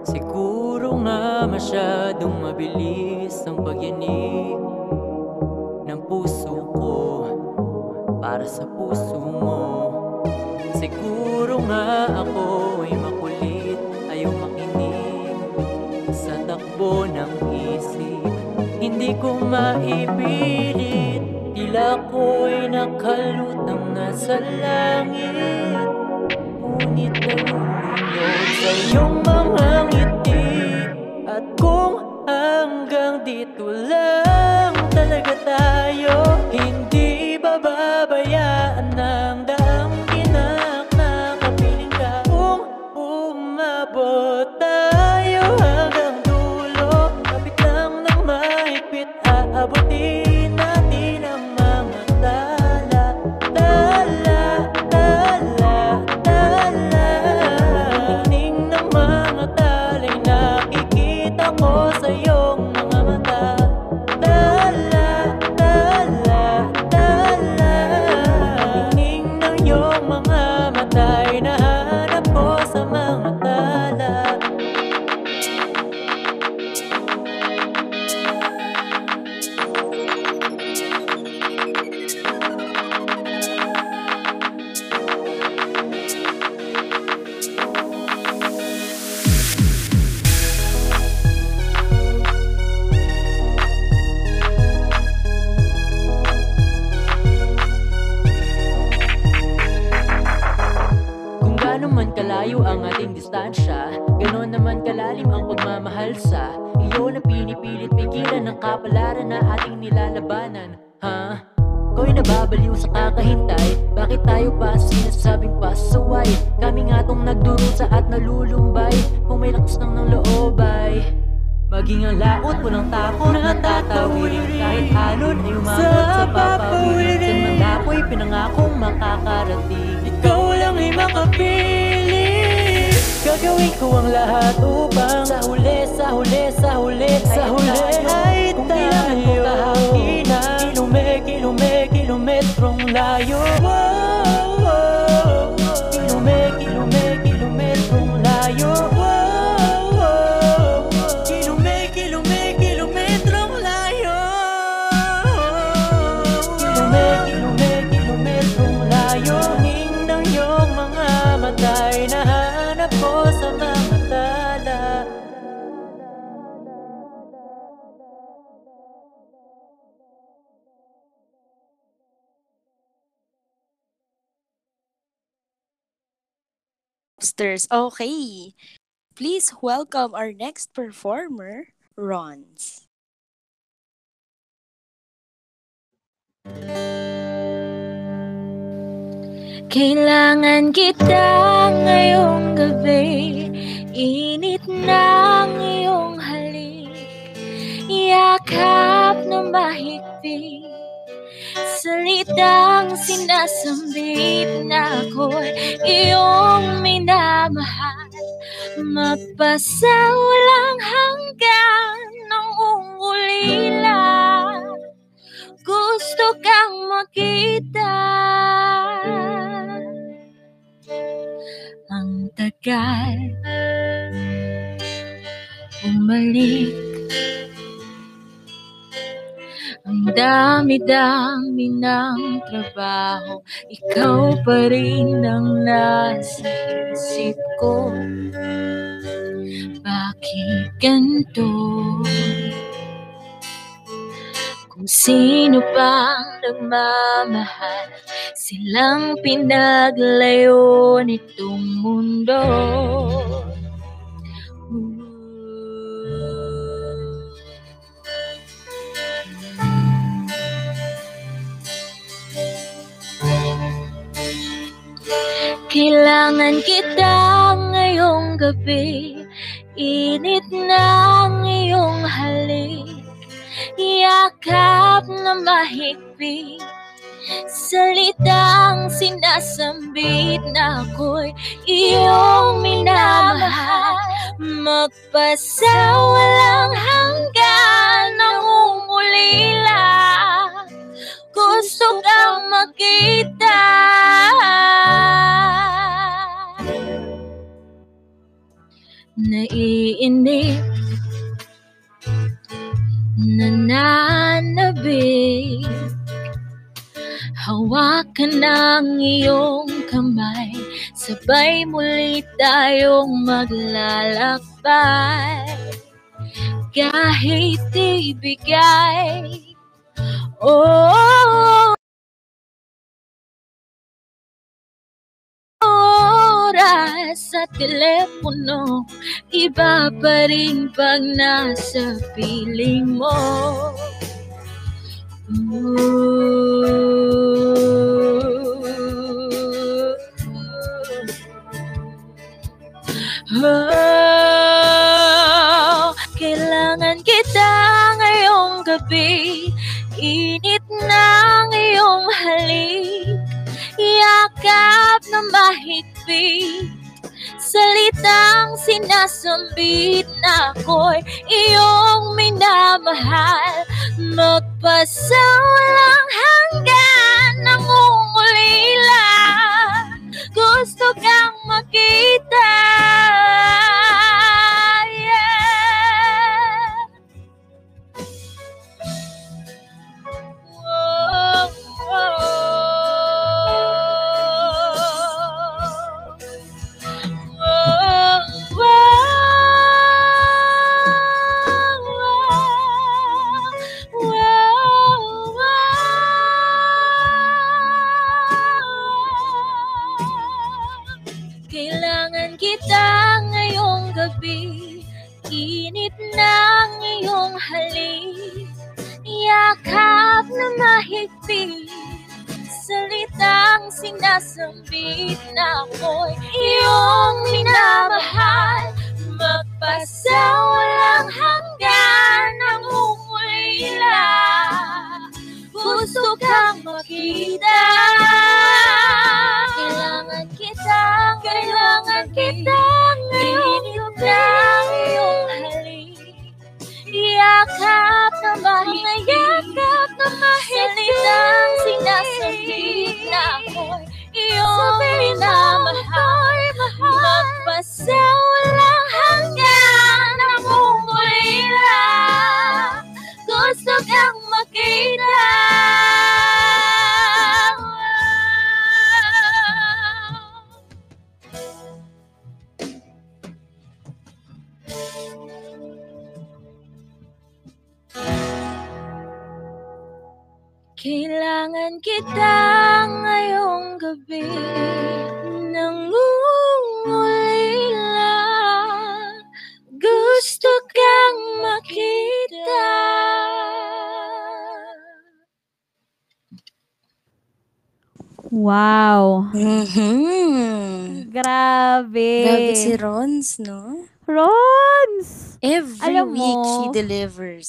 Siguro nga masyadong mabilis ang pagyanig para sa puso mo. Siguro nga ako ay makulit Ayaw makinig sa takbo ng isip. Hindi ko maipilit Tila ko'y nakalutang nasa langit. Ngunit nalulunod sa iyong mga ngiti At kung hanggang dito lang talaga tayo Hindi bababayaan ng daang Kami nga tong nagdurusa at nalulumbay. Kung may lakas ng ng loob ay Maging ang laot, walang takot na tatawid Kahit alon ay umabot sa papawid Saan man ako'y pinangakong makakarating. Ikaw lang ay makapili. Gagawin ko ang lahat upang sa huli, sa huli Sa Sters. Okay. Please welcome our next performer, Rons. Kailangan kita ngayong gabi Init ng iyong halik Yakap na mahigpit Salitang sinasambit na ako'y iyong minamahal. Mapasawalang hanggan ng ungulila. Gusto kang makita. Ang tagal. Bumalik Ang dami-dami ng trabaho Ikaw pa rin ang nasa isip ko Bakit ganito? Kung sino pang nagmamahal Silang pinaglayo nitong mundo Kailangan kita ngayong gabi. Init ng iyong halik. Yakap na mahigpit. Salitang sinasambit na ako'y iyong minamahal. Magpasawalang hanggan ng umulila Gusto kang makita. Naiinip nananabik Hawakan ang iyong kamay. Sabay muli tayong maglalakbay. Kahit ibigay oras sa telepono Iba pa rin pag nasa piling mo. Oh, kailangan kita ngayong gabi Init ng iyong halik Yakap na mahigpit. Salitang sinasambit na ako'y iyong minamahal. Magpasawalang hanggan nangungulila. Gusto kang makita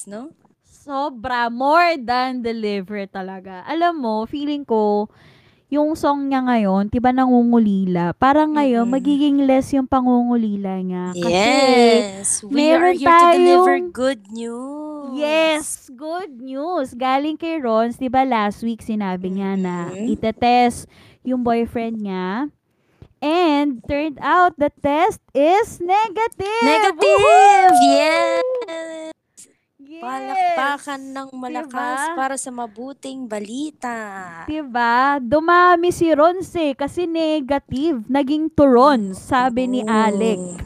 delivers, no? sobra. More than deliver talaga. Alam mo, feeling ko, yung song niya ngayon, tiba nangungulila. Parang ngayon, Mm-mm. magiging less yung pangungulila niya. Kasi, Yes, we are here to deliver tayong- good news. Yes, good news. Galing kay Rons, 'di ba last week sinabi niya na Mhm. itetest yung boyfriend niya. And turned out the test is negative. Negative! Yes! Yes! Palakpakan ng malakas Diba? para sa mabuting balita. Diba? Dumami si Rons eh, kasi negative. Naging turons, sabi ni Alec.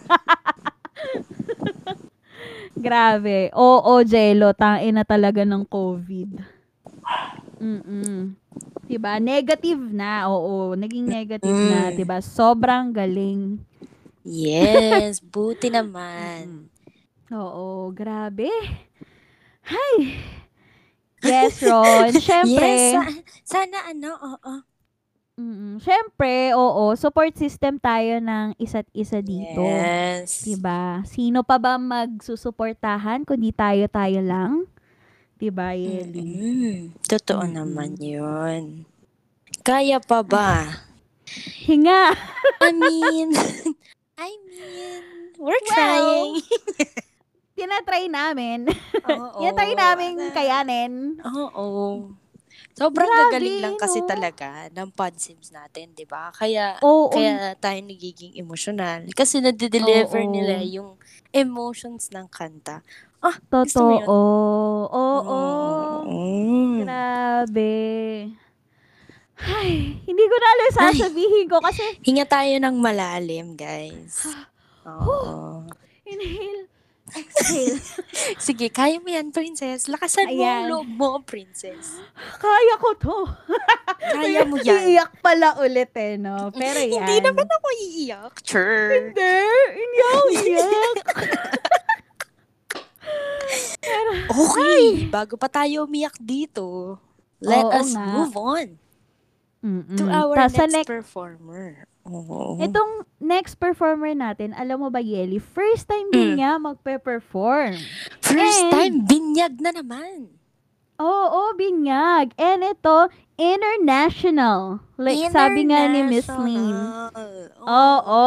Grabe. Oo, Jello, tain na talaga ng COVID. Mm-mm. Diba? Negative na. Oo, naging negative na. Mm. Diba? Sobrang galing. Yes, buti naman. Oo, grabe. Hay! Yes, Ron. Siyempre. Yes, sa- sana ano, oo. Mm, Siyempre, oo, support system tayo ng isa't isa dito. Yes. 'Di ba? Sino pa ba magsusuportahan kundi tayo-tayo lang? 'Di ba, Yeli? Mm, totoo Mm-mm. naman yun. Kaya pa ba? Hinga. I mean, I mean, we're Well, trying. Tinatry namin. Oo. Tinatry namin kayanin. Oo. Sobrang Grabe, gagaling lang kasi no? talaga ng pod sims natin, 'di ba? Kaya Oo. kaya tayo nagiging emotional kasi nade-deliver Oo. nila yung emotions ng kanta Ah? Totoo. Oo. Mm. Grabe. Ay, hindi ko na alam sasabihin ko kasi Hinga tayo ng malalim, guys. Oo. inhale, exhale. Sige, kaya mo yan, princess. Lakasan mo ang Ayan. loob mo, princess. Kaya ko to. Kaya mo yan. Iiyak pala ulit eh, no? Pero yan. Hindi naman ako iiyak. Sure. Hindi. Hindi ako iiyak. Okay, bago pa tayo umiyak dito, let Oo us nga. move on Mm-mm. to our Tas sa next next- performer. Oo. Itong next performer natin, alam mo ba, Yeli, first time din Mm. niya magpe-perform. First And- time, binyag na naman. Oo, binyag. And ito, international. Like, sabi nga ni Miss Lynn. Oo.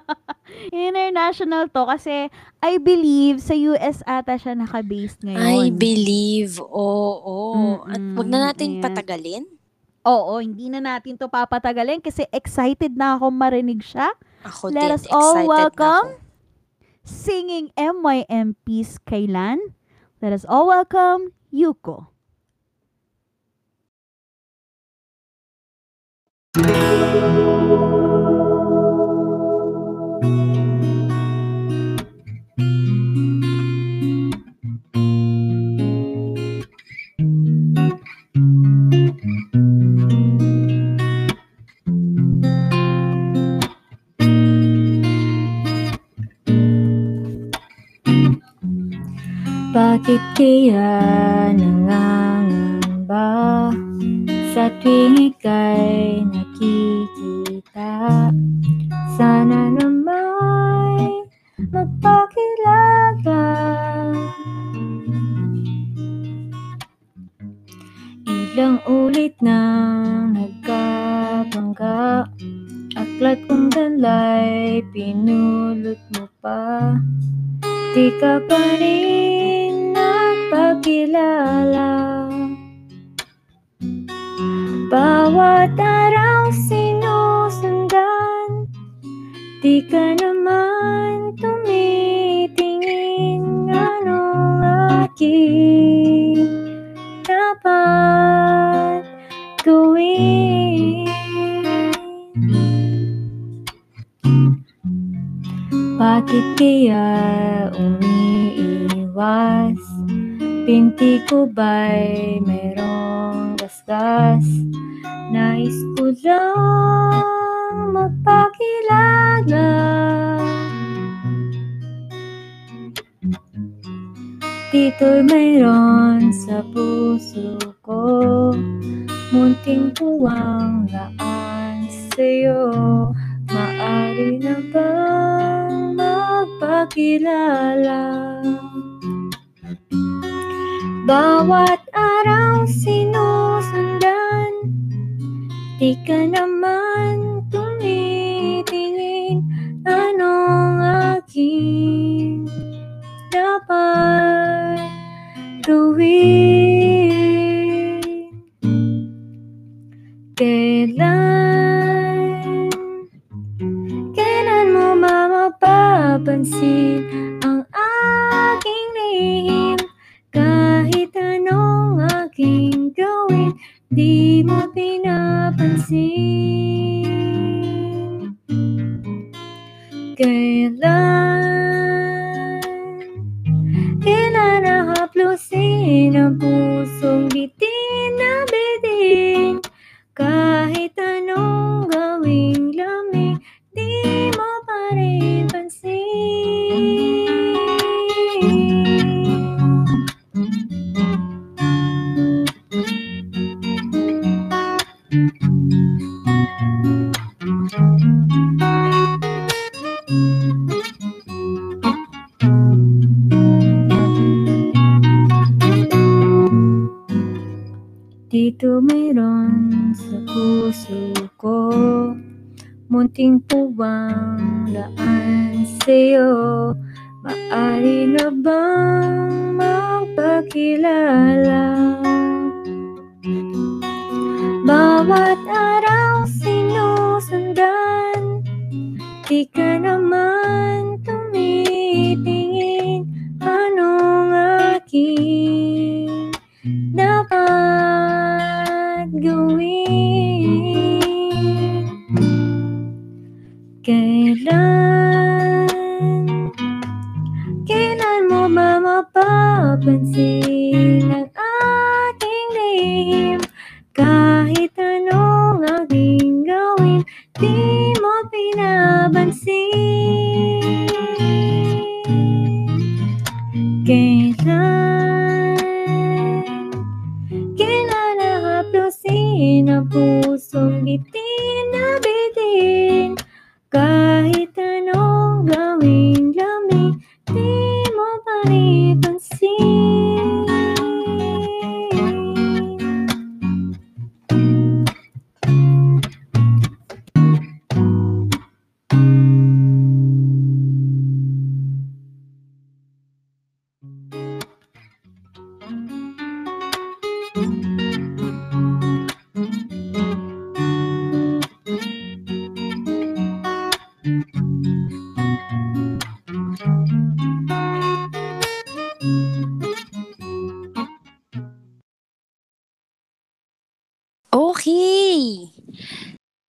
international to kasi I believe sa US ata siya naka-based I ngayon. believe. Oo. At wag na Mm-mm, nating ayan. patagalin. Oo, hindi na natin to papatagalin kasi excited na ako marinig siya. Ako Let din, us all welcome singing MYMP's Kailan. Let us all welcome Yuko. Bakit kaya nangangamba sa tuwing ika'y nakikita? Sana naman magpakilala Ilang ulit na nagkabangga Aklat kong dalay, pinulot mo pa Di ka pa rin nagpakilala Bawat araw sinusundan Di ka naman tumitingin. Anong aking dapat gawin? Bakit kaya umiiwas? Pinti ko ba'y mayroong gasgas? Nais ko lang magpakilala Dito'y mayroon sa puso ko Munting puwang laan sa'yo Maari na bang magpakilala? Bawat araw sinusundan Di ka naman tumitingin Anong aking dapat gawin? Kailan Kailan mo mapapansin ang aking lihim gawin Di mo pinapansin. Kailan Kailan nahaplusin ang pusong bitin na bitin Kahit Munting puwang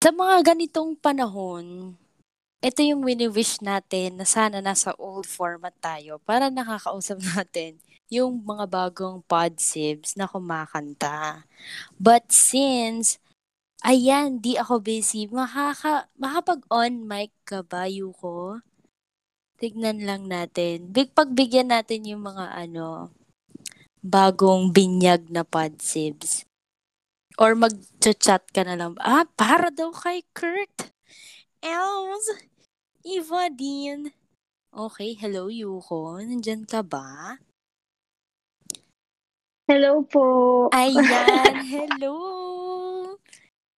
Sa mga ganitong panahon, ito yung wini-wish natin na sana nasa old format tayo para nakakausap natin yung mga bagong podsibs na kumakanta. But since, ayan, di ako busy, makaka, makapag-on mic ka ba, Yuko? Tignan lang natin. Big pagbigyan natin yung mga ano, bagong binyag na podsibs. Or mag-chat ka na lang. Ah, para daw kay Kurt. Els. Eva din. Okay, hello Yuko. Nandyan ka ba? Hello po. Ayan, hello.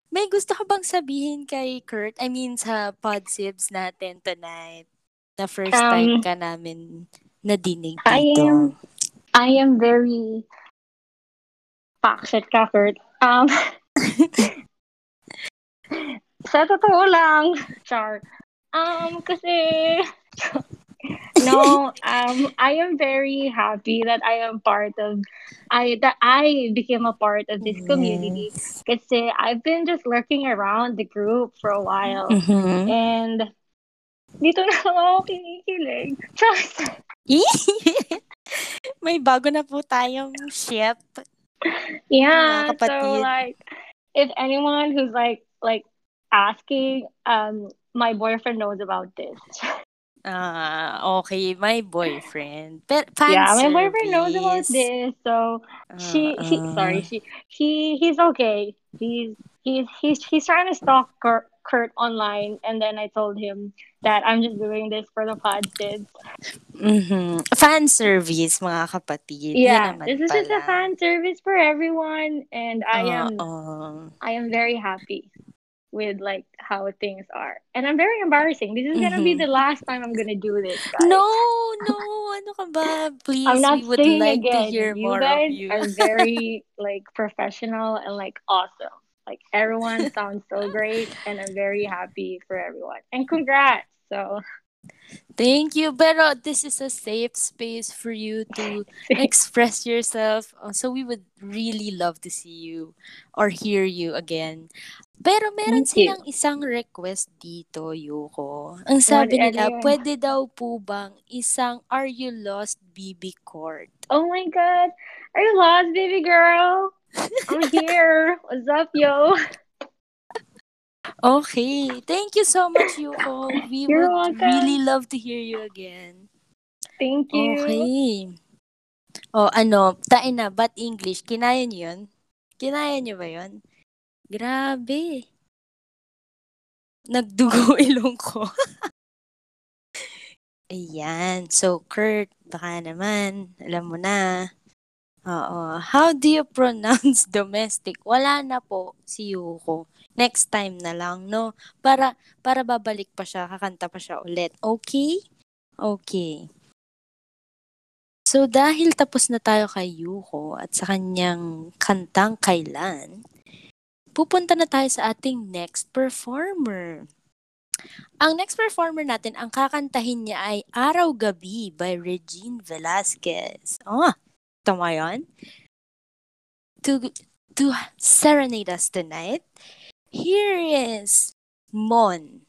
May gusto ka bang sabihin kay Kurt? I mean, sa podsibs natin tonight. Na first time Um, ka namin nadinig I dito. am I am very pakshit ka, Kurt. Um, sa totoo lang, Char. Um, kasi, no, um, I am very happy that I am part of, I that I became a part of this community. Kasi I've been just lurking around the group for a while. Mhm. And, dito na ako kinikilig. Just, May bago na po tayong ship. Yeah, so like if anyone who's like like asking, um my boyfriend knows about this. Ah, okay. My boyfriend. But yeah, my boyfriend knows about this. So she he Uh-uh. sorry, she he he's okay. He's he's he's he's trying to stalk Kurt, Kurt online and then I told him that I'm just doing this for the pod kids. Mhm. Fan service, mga kapatid. Yeah, this is just a fan service for everyone and I am Oo. I am very happy with like how things are. And I'm very embarrassing. This is gonna be Mhm. the last time I'm gonna do this, guys. No, no. Ano ka ba? Please, I'm not we would like again. to hear you more guys of you. are very like professional and like awesome. Like everyone sounds so great and I'm very happy for everyone. And congrats. So Thank you. Pero this is a safe space for you to express yourself. Uh, So we would really love to see you or hear you again. Pero meron Thank you. silang isang request dito, Yuko. Ang sabi What- nila, pwede daw po bang isang Are You Lost BB Court? Oh my god. Are you lost, baby girl? I'm here. What's up, yo? Okay. Thank you so much, Yuko. We You're would welcome. really love to hear you again. Thank you. Okay. O ano, tain na, but English, kinaya niyo yun? Kinaya niyo ba yun? Grabe. Nagdugo ilong ko. Ayan. So, Kurt, baka naman, alam mo na. Oo. How do you pronounce domestic? Wala na po si Yuko. Next time na lang, no? Para, para babalik pa siya, kakanta pa siya ulit. Okay? Okay. So, dahil tapos na tayo kay Yuko at sa kanyang kantang kailan, pupunta na tayo sa ating next performer. Ang next performer natin, ang kakantahin niya ay Araw-Gabi by Regine Velasquez. Oh, tama yan? To, to serenade us tonight, here is Mon.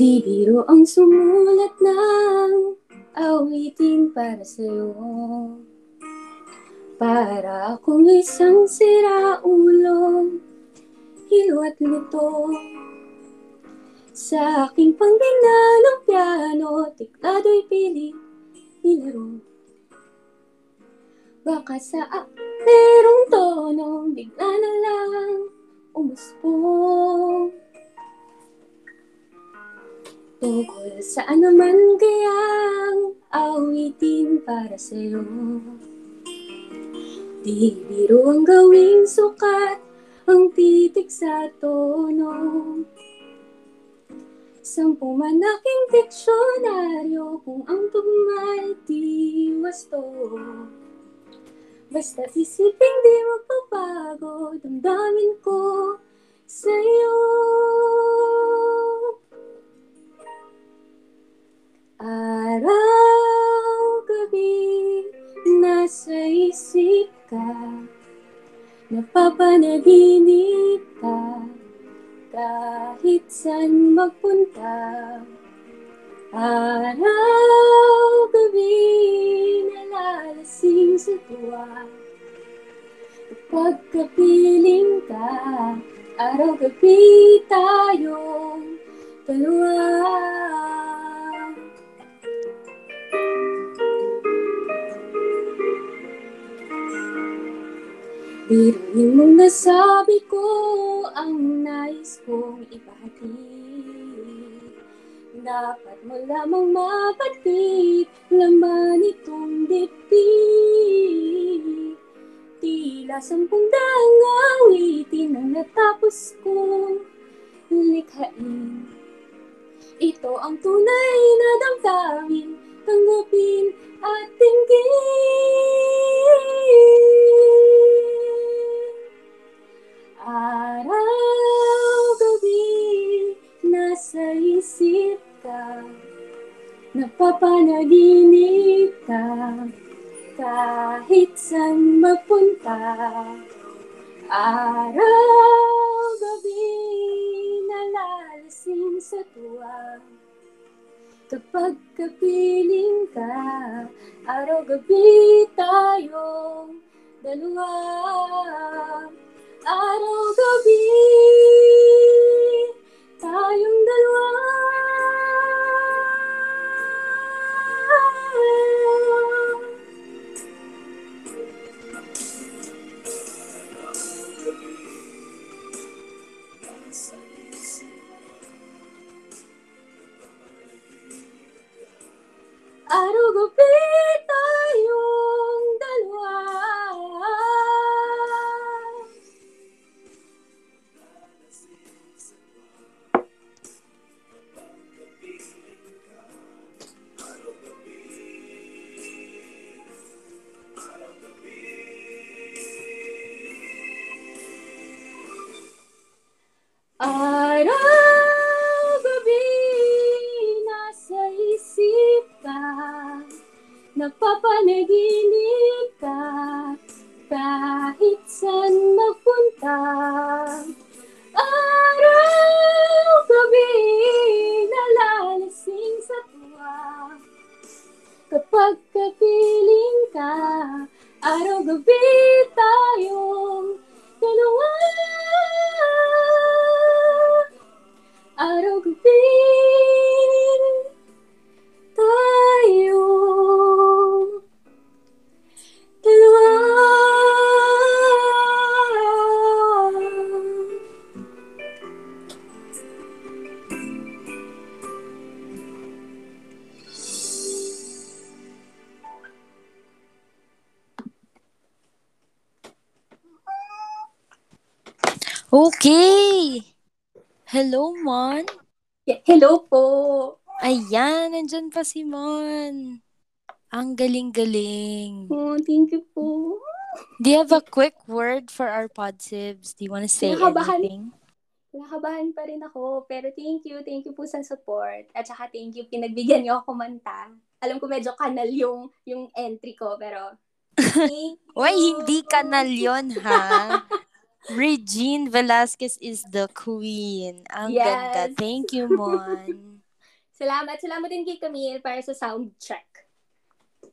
Di biro ang sumulat ng awitin para sa'yo. Para akong isang siraulo Hilot lito Sa aking panggina ng piano Tiklado'y pilit nilaro Baka sa merong tono Bigla na lang umusbong Tungkol saan naman kayang awitin para sa'yo. Di biro ang gawing sukat ang titik sa tono. Sampu man aking diksyonaryo kung ang tugma'y di wasto. Basta isipin di magpapago damdamin ko sa'yo Araw, gabi, nasa isip ka Napapanaginip ka Kahit saan magpunta. Araw, gabi, nalalasing sa tuwa. Kapag kapiling ka Araw, gabi, tayong dalawa Biruin mong nasabi ko ang nais kong ipahatid. Dapat mo lamang mapatid laman itong dibdib. Tila sampung daang awitin ang natapos kong likhain. Ito ang tunay na damdamin, tanggapin at tinggin. Araw, gabi, nasa isip ka, napapanaginip ka, kahit saan magpunta. Araw, gabi, nalalasing sa tuwa. Kapag kapiling ka, araw-gabi tayong dalawa. Araw-gabi tayong dalawa. Araw-gabi tayong Hello, Mon. Hello po. Ayan, nandyan pa si Mon. Ang galing-galing. Oh, thank you po. Do you have a quick word for our podsibs? Do you want to say Kinakabahan. anything? Nakabahan pa rin ako. Pero thank you. Thank you po sa support. At saka thank you. Pinagbigyan niyo ako kumanta. Alam ko medyo kanal yung, yung entry ko. Pero Uy, hindi kanal yun, ha? Regine Velasquez is the queen. Ang Yes. ganda. Thank you, Mon. Salamat. Salamat din kay Camille para sa sound check.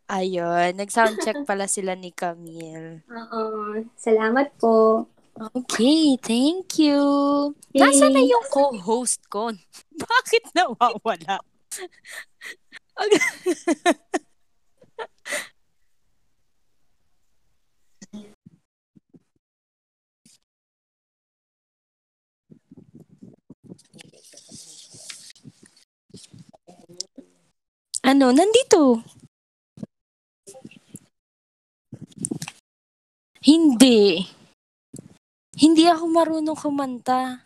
Ayun, nag-sound check pala sila ni Camille. Oo. Salamat po. Okay, thank you. Nasaan na yung co-host ko? Bakit nawawala? Ano, nandito. Hindi. Hindi ako marunong kumanta.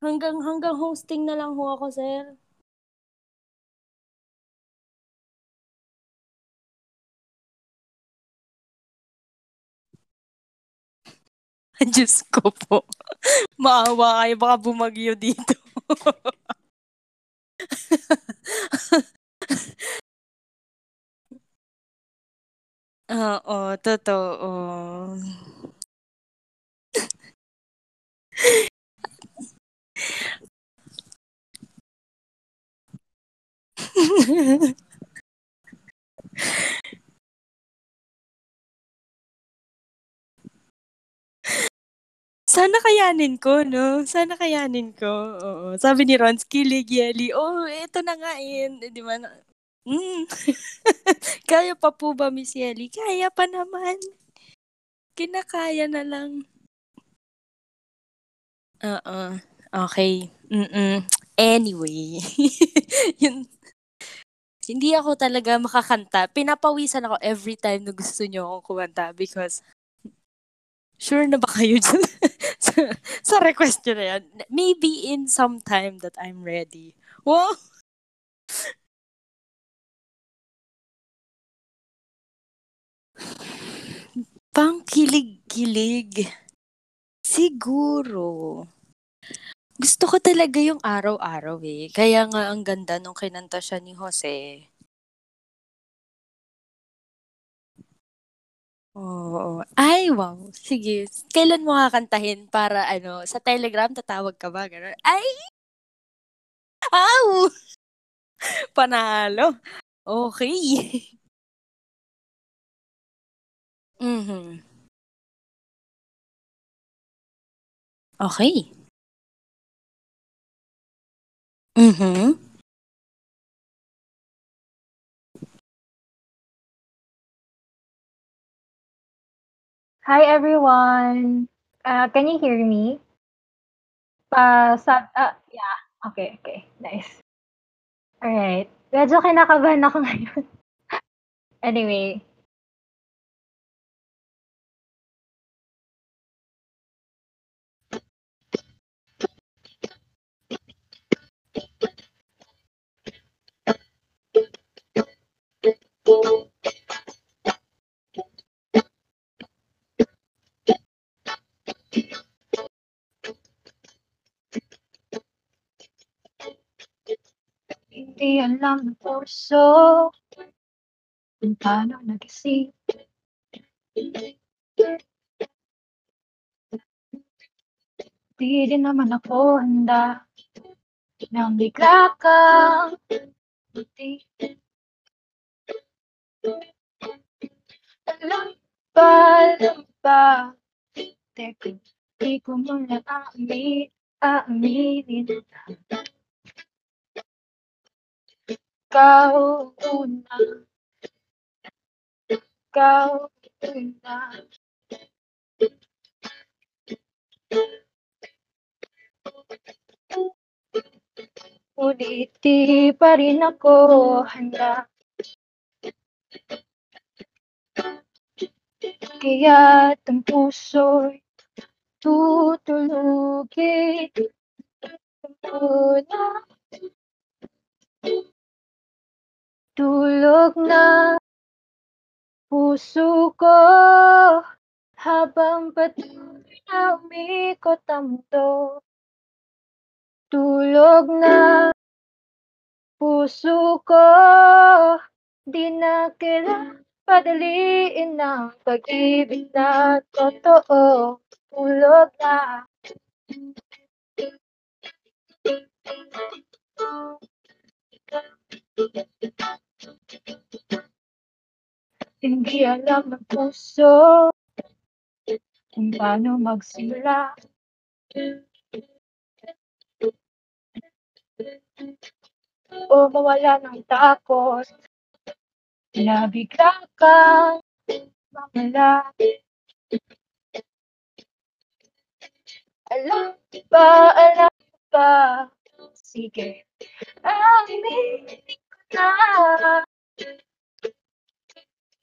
Hanggang hanggang hosting na lang ho ako, sir. Diyos ko po. Maawa kayo, baka bumagyo dito. Oo, totoo. Sana kayanin ko, no? Sana kayanin ko. Oo. Sabi ni Ron, kilig, Yeli. Oh, eto na nga. Eh, Di ba? Mm. Kaya pa po ba, Miss Yeli? Kaya pa naman. Kinakaya na lang. Oo. Okay. Mm-mm. Anyway. yun. Hindi ako talaga makakanta. Pinapawisan ako every time na gusto nyo akong kumanta because sure na ba kayo dyan sa, request nyo na yan? Maybe in some time that I'm ready. Wow! Pangkilig-kilig. Siguro. Gusto ko talaga yung araw-araw eh. Kaya nga ang ganda nung kinanta siya ni Jose. Oo. Ay, wow. Sige. Kailan mo kakantahin para ano, sa Telegram tatawag ka ba? Ganun. Ay! Aw! Panalo. Okay. mhm. Okay. Mhm. Hi everyone. Uh, can you hear me? Pa sab ah, yeah. Okay, okay. Nice. All right. Medyo kinakabahan ako ngayon. anyway, Hindi alam ng puso kung paano nagising. Di din naman ako handa nang bigla kang buti. Alam ba, alam ba, teka, di ko muna aami, aaminin na. Ikaw una, ikaw una. Ngunit di pa rin ako handa. Kaya't ang puso'y tutulugin muna. Tulog na puso ko habang patuloy na umikot ang mundo. Tulog na puso ko, di na kailangan padaliin ng pag-ibig na totoo. Tulog na. Hindi alam ng puso kung paano magsimula. O mawala ng takot na bigla kang mawala. Alam ba, alam ba, sige, aminin ko na.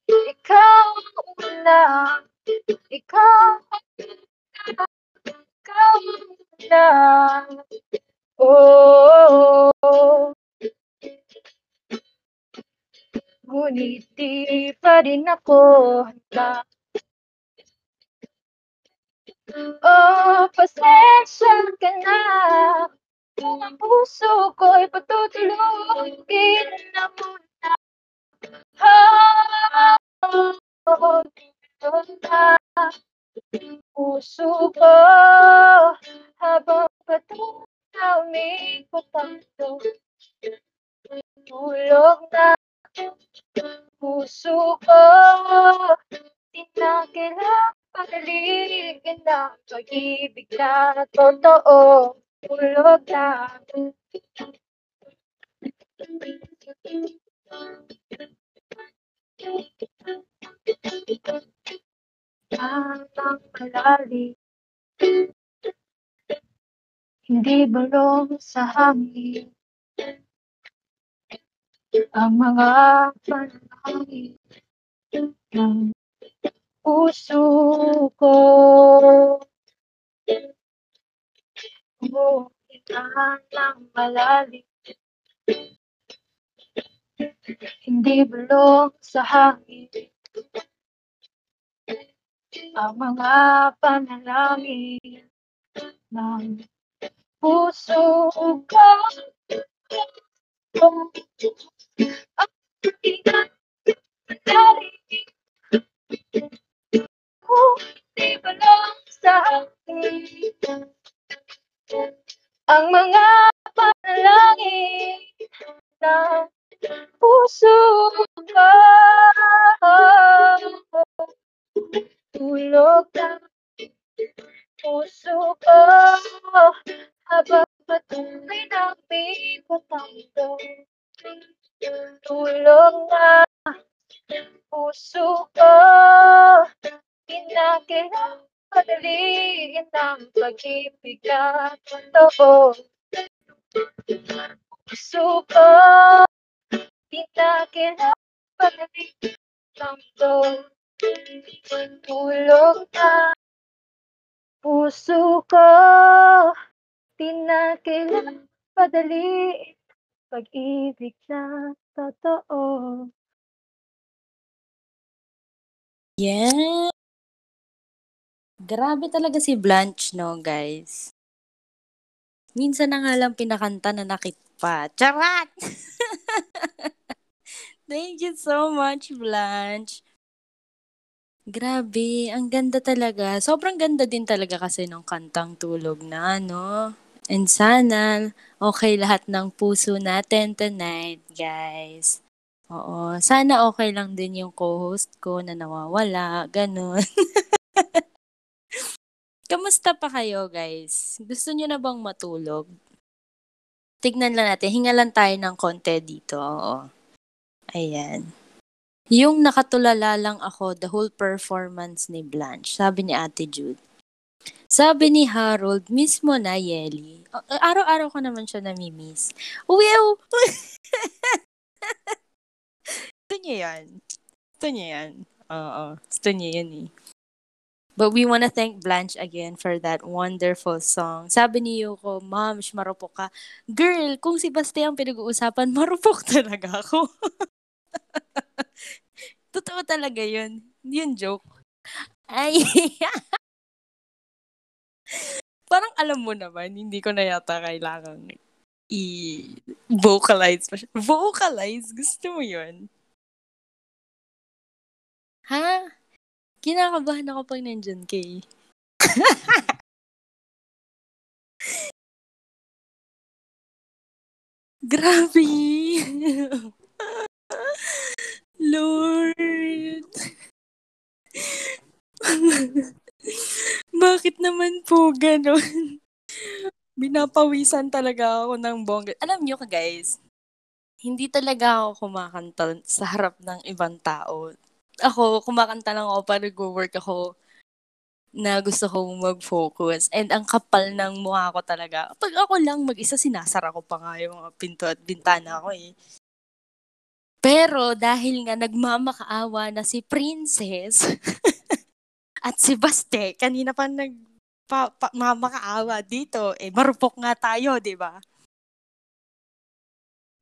Ikaw una, ikaw ikaw una. Oh, Ngunit di pa rin ako handa. Oh, pasensya ka na ang puso ko'y patutulugin na muna tulog na Puso ko Habang patuloy na ang mundo Tulog na Puso ko Di na pagaligin ng pag-ibig na totoo. Tulog na. Ang malalim Hindi bulong sa hangin Ang mga panalangin ng puso ko. Umuulan ng malalim Hindi bulong sa hangin Ang mga panalangin ng puso ko. Ang ingat malalim kung di bulong sa akin ang mga panalangin ng puso ko. Tulog na puso ko habang patuloy ang mundo. Tulog na puso ko Di na kailangan padaliin ng pag-ibig na totoo. Puso ko Di na kailangan padaliin ng to. Tulog na puso ko Di na kailangan padaliin pag-ibig na totoo. Yeah. Grabe talaga si Blanche, no, guys? Minsan na nga lang pinakanta na nakit pa. Charat! Thank you so much, Blanche. Grabe, ang ganda talaga. Sobrang ganda din talaga kasi ng kantang tulog na, no? And sana, okay lahat ng puso natin tonight, guys. Oo, sana okay lang din yung co-host ko na nawawala, ganun. Kamusta pa kayo, guys? Gusto nyo na bang matulog? Tignan lang natin. Hinga lang tayo ng konti dito. Oo. Ayan. Yung nakatulala lang ako the whole performance ni Blanche, sabi ni Ate Jude. Sabi ni Harold, miss mo na, Yeli. A- Araw-araw ko naman siya namimiss. Well, gusto niya yan. Gusto niya yan. Oo. Gusto niya yan eh. But we want to thank Blanche again for that wonderful song. Sabi ni Yuko, Ma'am, marupok ka. Girl, kung si Bastian pinag-uusapan, marupok talaga ako. Totoo talaga yun. Yun joke. Ay, parang alam mo naman, hindi ko na yata kailangang i-vocalize. Vocalize? Gusto mo yun? Ha? Kinakabahan ako pag nandyan kay. Grabe! Lord! Bakit naman po ganon? Binapawisan talaga ako ng bongga. Alam nyo ka guys, hindi talaga ako kumakanta sa harap ng ibang tao. Ako, kumakanta lang ako para go-work ako na gusto kong mag-focus. And ang kapal ng mukha ko talaga. Pag ako lang mag-isa, sinasara ko pa nga yung pinto at bintana ko eh. Pero dahil nga nagmamakaawa na si Princess at si Baste, kanina pa nag pa, pa, dito, eh marupok nga tayo, di ba?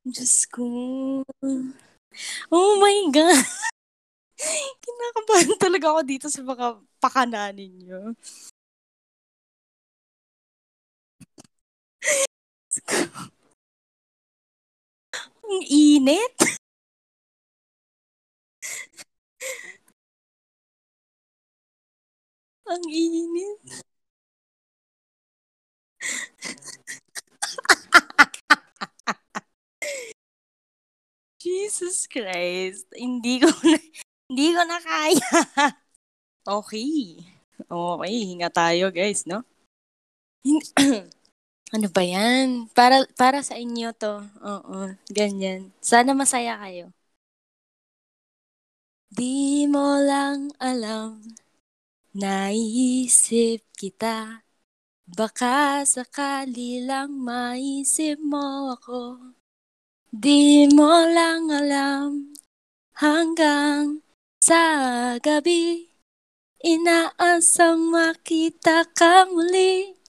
Diyos ko. Oh my God. Kinakabahan talaga ako dito sa mga pakananin nyo. Ang init. Ang init. Jesus Christ. Hindi ko na, hindi ko na kaya. Okay. Okay, hinga tayo guys, no? ano ba yan? Para, para sa inyo to. Oo, ganyan. Sana masaya kayo. Di mo lang alam, naisip kita. Baka sakali lang maisip mo ako. Di mo lang alam, hanggang sa gabi. Inaasang makita ka muli.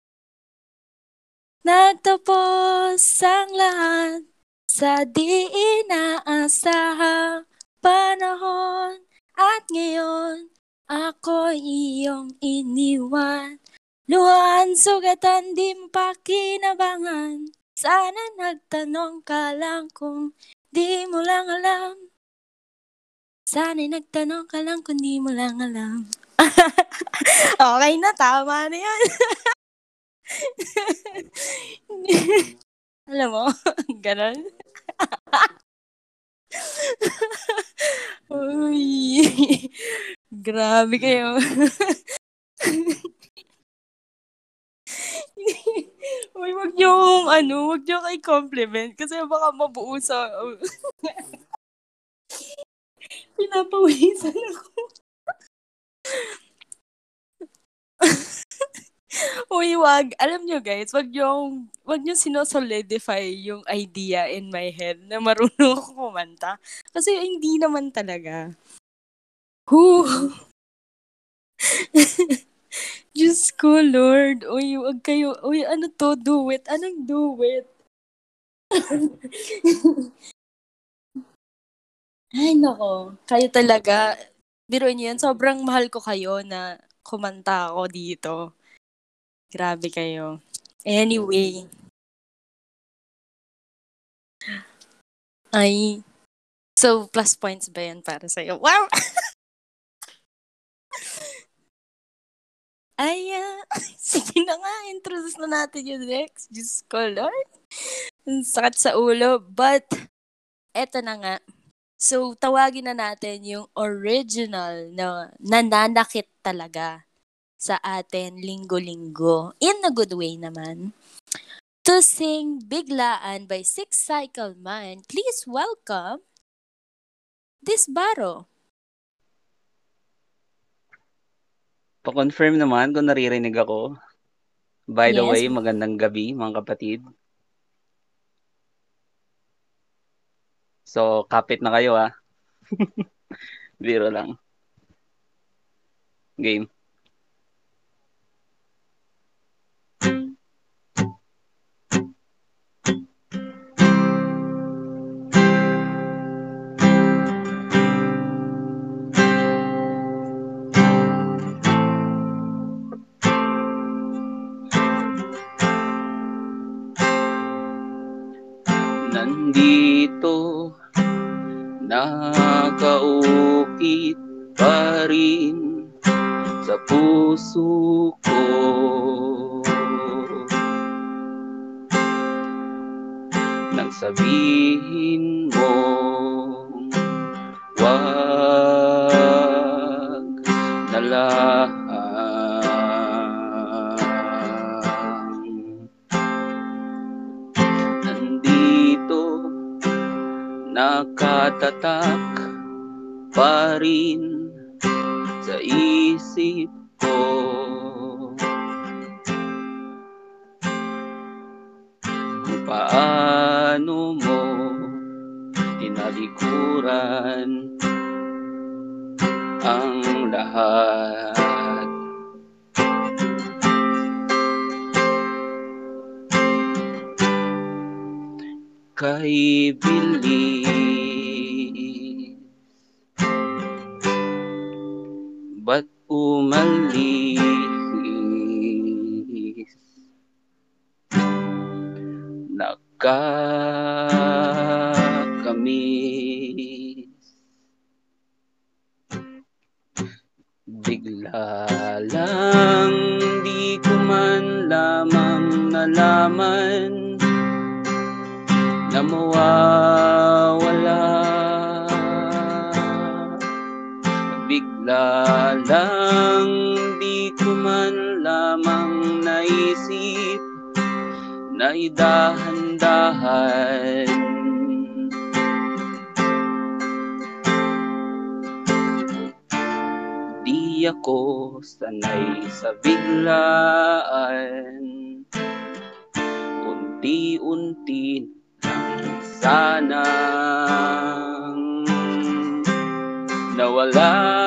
Nagtapos ang lahat Sa di inaasahang panahon. At ngayon ako iyong iniwan. Luhan, sugatan, din pa kinabangan. Sana nagtanong ka lang kung di mo lang alam Sana'y nagtanong ka lang kung di mo lang alam okay na, tama na yan. Alam mo, ganon. Uy, grabe kayo. Uy, wag niyo ano, wag niyo kay compliment kasi baka mabuo sa Pinapawisan ako. Uy, wag. Alam nyo guys, wag yung, wag nyo sinosolidify yung idea in my head na marunong ako kumanta. Kasi hindi naman talaga. Whew. Diyos ko, Lord. Uy, wag kayo. Uy, ano to? Do it. Anong do it? Ay, nako. Kayo talaga. Biruin niyo yan. Sobrang mahal ko kayo na kumanta ako dito. Grabe kayo. Anyway. Ay. So, plus points ba yan para sa'yo? Wow! Ay, uh, sige na nga, introduce na natin yung next. Diyos ko, Lord. Ang sakit sa ulo. But, eto na nga. So, tawagin na natin yung original na nananakit talaga sa atin linggo-linggo. In a good way naman. To sing Biglaan by Six Cycle Man, please welcome this Baro. Pa-confirm naman kung naririnig ako. By the Yes. way, magandang gabi mga kapatid. So, kapit na kayo ah. Biro lang. Game. Nakaukit pa rin sa puso ko. Nang sabihin mo Wag na lang Nakatatak pa rin sa isip ko. Kung paano mo tinalikuran ang lahat? Kay Bilis umalis Nakakamiss. Bigla lang di ko man lamang nalaman Na mawawala Bigla lang di ko man lamang naisip Na idahan-dahan. Di ako sanay sa biglaan. Unti-unti sanang nawala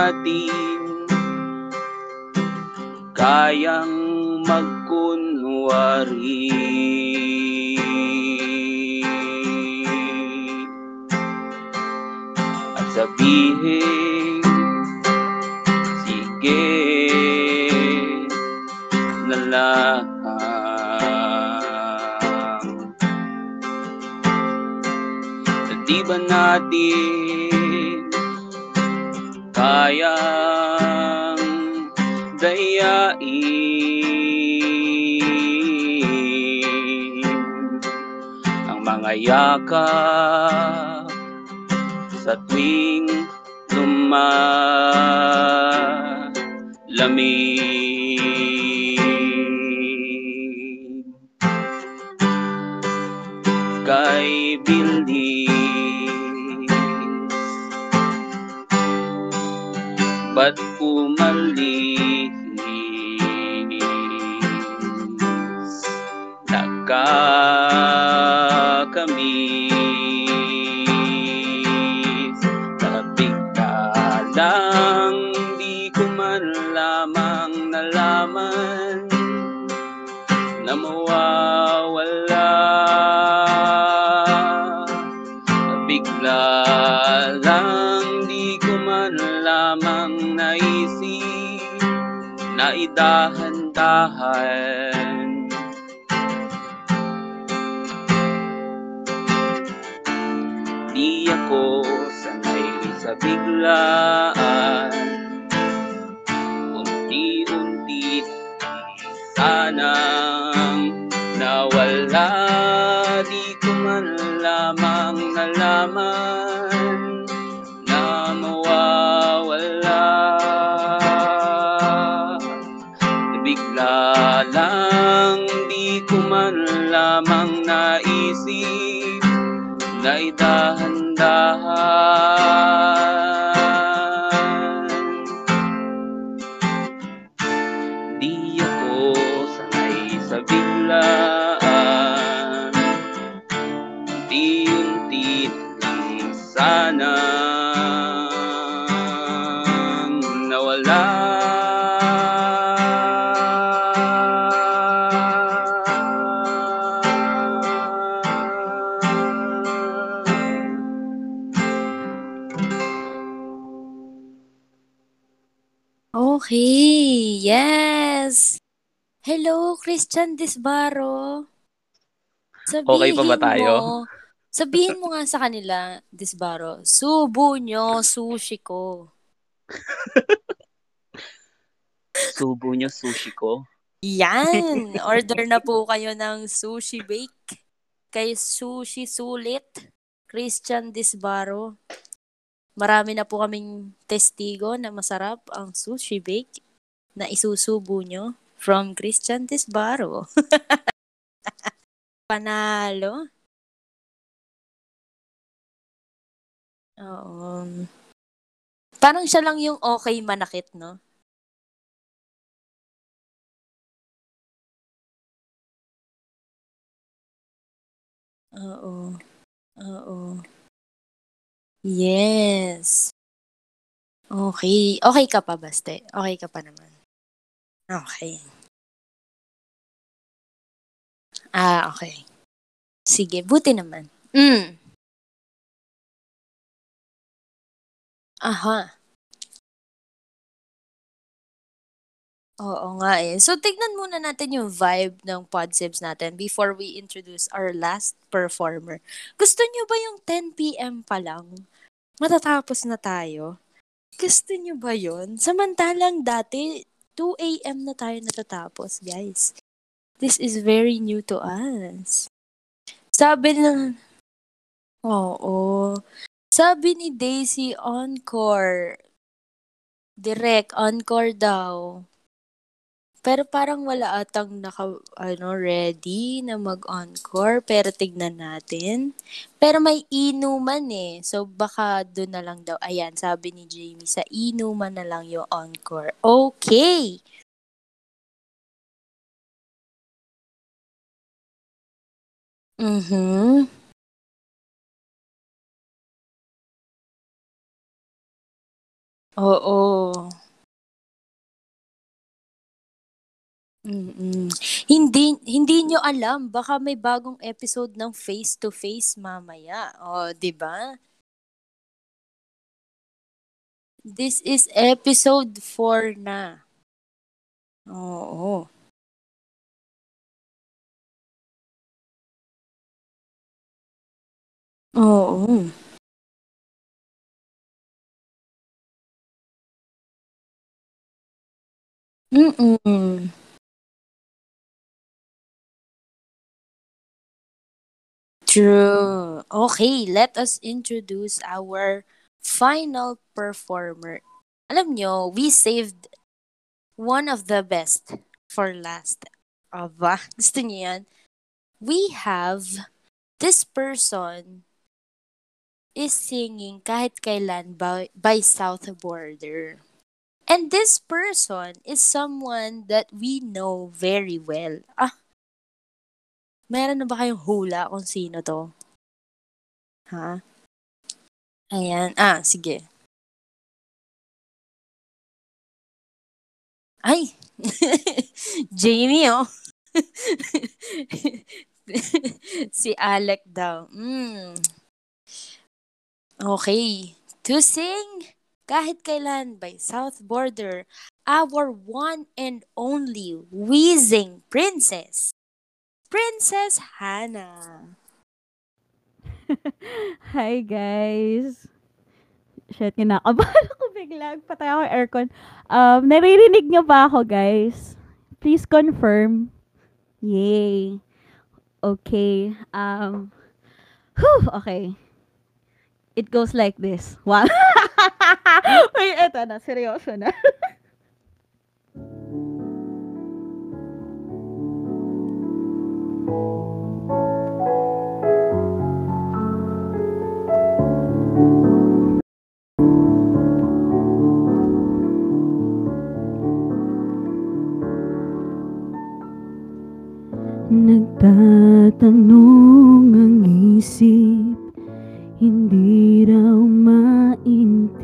natin kayang magkunwari. At sabihin sige na lang. Di ba natin kayang dayain ang mga yakap sa tuwing lumalamig Na idahan-dahan Di ako sanay sa biglaan. Unti-unti sanang nawala. Di ko man lamang nalaman Hello, Christian Disbaro. Okay pa ba tayo? Mo, sabihin mo nga sa kanila, Disbaro, subo nyo sushi ko. Subo niyo sushi ko. Yan! Order na po kayo ng sushi bake kay Sushi Sulit, Christian Disbaro. Marami na po kaming testigo na masarap ang sushi bake na isusubo nyo from Christian Disbaro. Panalo. Oo. Parang siya lang yung okay manakit, no? Oo. Oo. Yes. Okay. Okay ka pa, Baste? Okay ka pa naman? Okay. Ah, okay. Sige, buti naman. Mm. Aha. Oo nga eh. So, tignan muna natin yung vibe ng Podsibs natin before we introduce our last performer. Gusto nyo ba yung 10pm pa lang? Matatapos na tayo? Gusto nyo ba yon? Samantalang dati, 2am na tayo natatapos, guys. This is very new to us. Sabi ng... Oo. Sabi ni Daisy, encore. Direct, encore daw. Pero parang wala atang naka, ano, ready na mag-encore. Pero tignan natin. Pero may inuman eh. So, baka doon na lang daw. Ayan, sabi ni Jamie, sa inuman na lang yung encore. Okay! Mhm. Oo. Hindi hindi nyo alam baka may bagong episode ng Face to Face mamaya. Oh, 'di ba? This is episode 4 na. Oo. Oo. Mm. True. Okay, let us introduce our final performer. Alam nyo, we saved one of the best for last. Aba, gusto niyo yan? We have this person is singing kahit kailan by, by South Border. And this person is someone that we know very well. Ah, meron na ba kayong hula kung sino to? Ha? Ayan. Ah, sige. Ay! Jamie, oh. si Alec daw. Mm. Okay. To sing kahit kailan by South Border, our one and only wheezing princess, Princess Hannah. Hi guys. Shit, kinakabahan ako bigla. Patay ako aircon. Um, naririnig nyo ba ako guys? Please confirm. Yay. Okay. Um, whew, okay. It goes like this. Wow. Wait, eto na. Seryoso na. Nagtatanong ang isip Hindi raw maintindihan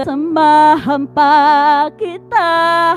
Sasamahan pa kita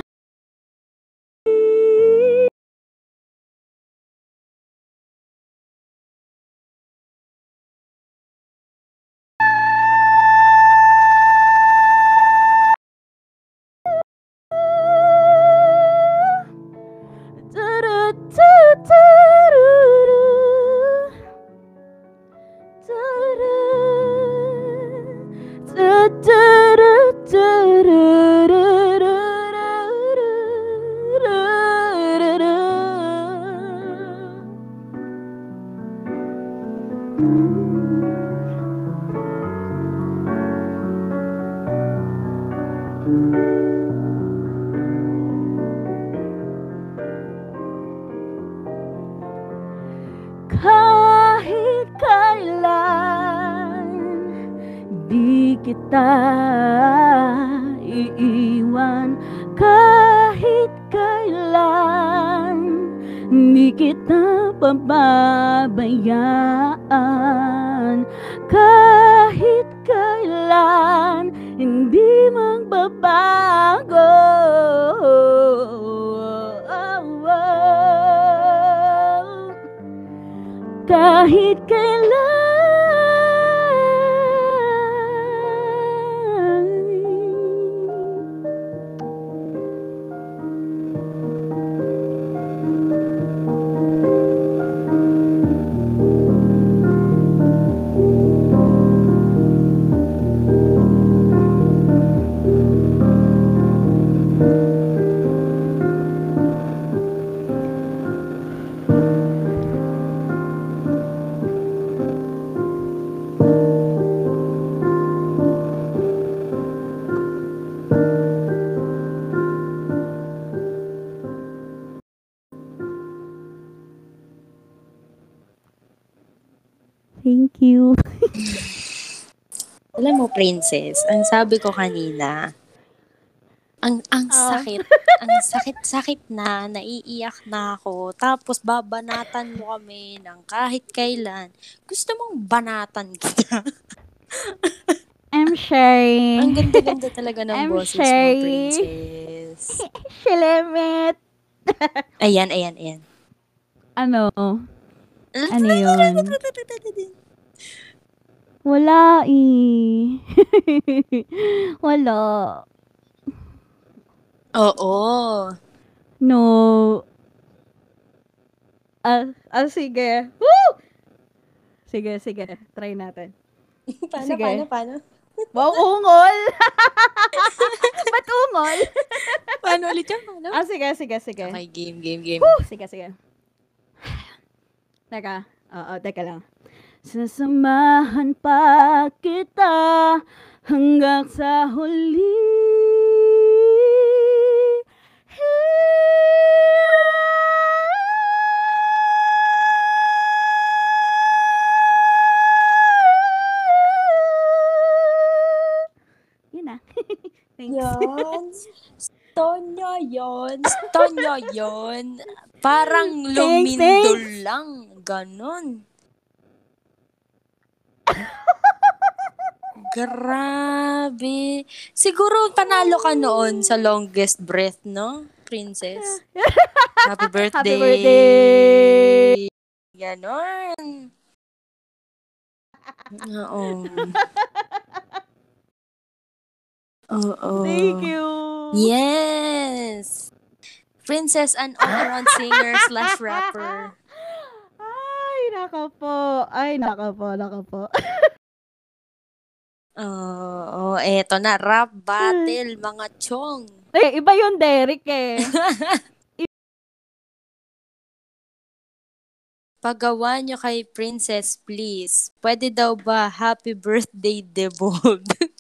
princess, ang sabi ko kanina, ang ang Oh. sakit, ang sakit sakit na, naiiyak na ako. Tapos babanatan mo kami ng kahit kailan. Gusto mong banatan kita. I'm Sherry. ang ganda-ganda talaga ng I'm boses mo, Sherry. princess. Shilimit. Ayan, ayan, ayan. Ano? Ano yun? Wala eh. Wala. Oo. No. Ah, ah sige. Woo! Sige, sige. Try natin. Paano, Sige. paano, paano? Wow, ungol! Ba't ungol? Paano ulit yun? Paano? Ah, sige, sige, sige. Okay, game, game, game. Woo! Sige, sige. Teka. Oo, teka lang. Sasamahan pa kita hanggang sa huli. Yun na. Thanks. Yan. Tonya yon. Tonya yon. Parang lumindol lang. Ganon. Grabe. Siguro panalo ka noon sa longest breath, no? Princess. Happy birthday. Happy birthday! Ganon. Oo. Oo. Thank you. Yes. Princess and all-around singer slash rapper. Ay, naka po. Ay, naka po, naka po. Oo, eto na. Rap battle, mga chong. Eh, iba yung Derek eh. Pagawa nyo kay Princess, please. Pwede daw ba happy birthday, Debold?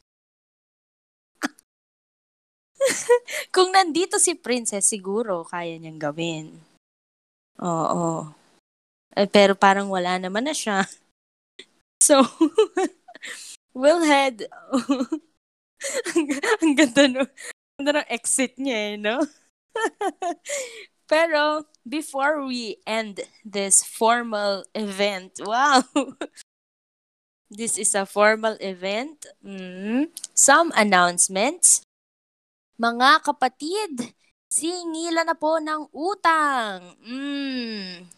Kung nandito si Princess, siguro kaya niyang gawin. Oo. Eh, pero parang wala naman na siya. So, we'll head. ang, ganda no. Ang ganda ng exit niya eh, no? Pero, before we end this formal event, wow! This is a formal event. Mm. Some announcements. Mga kapatid, singila na po ng utang. Mm.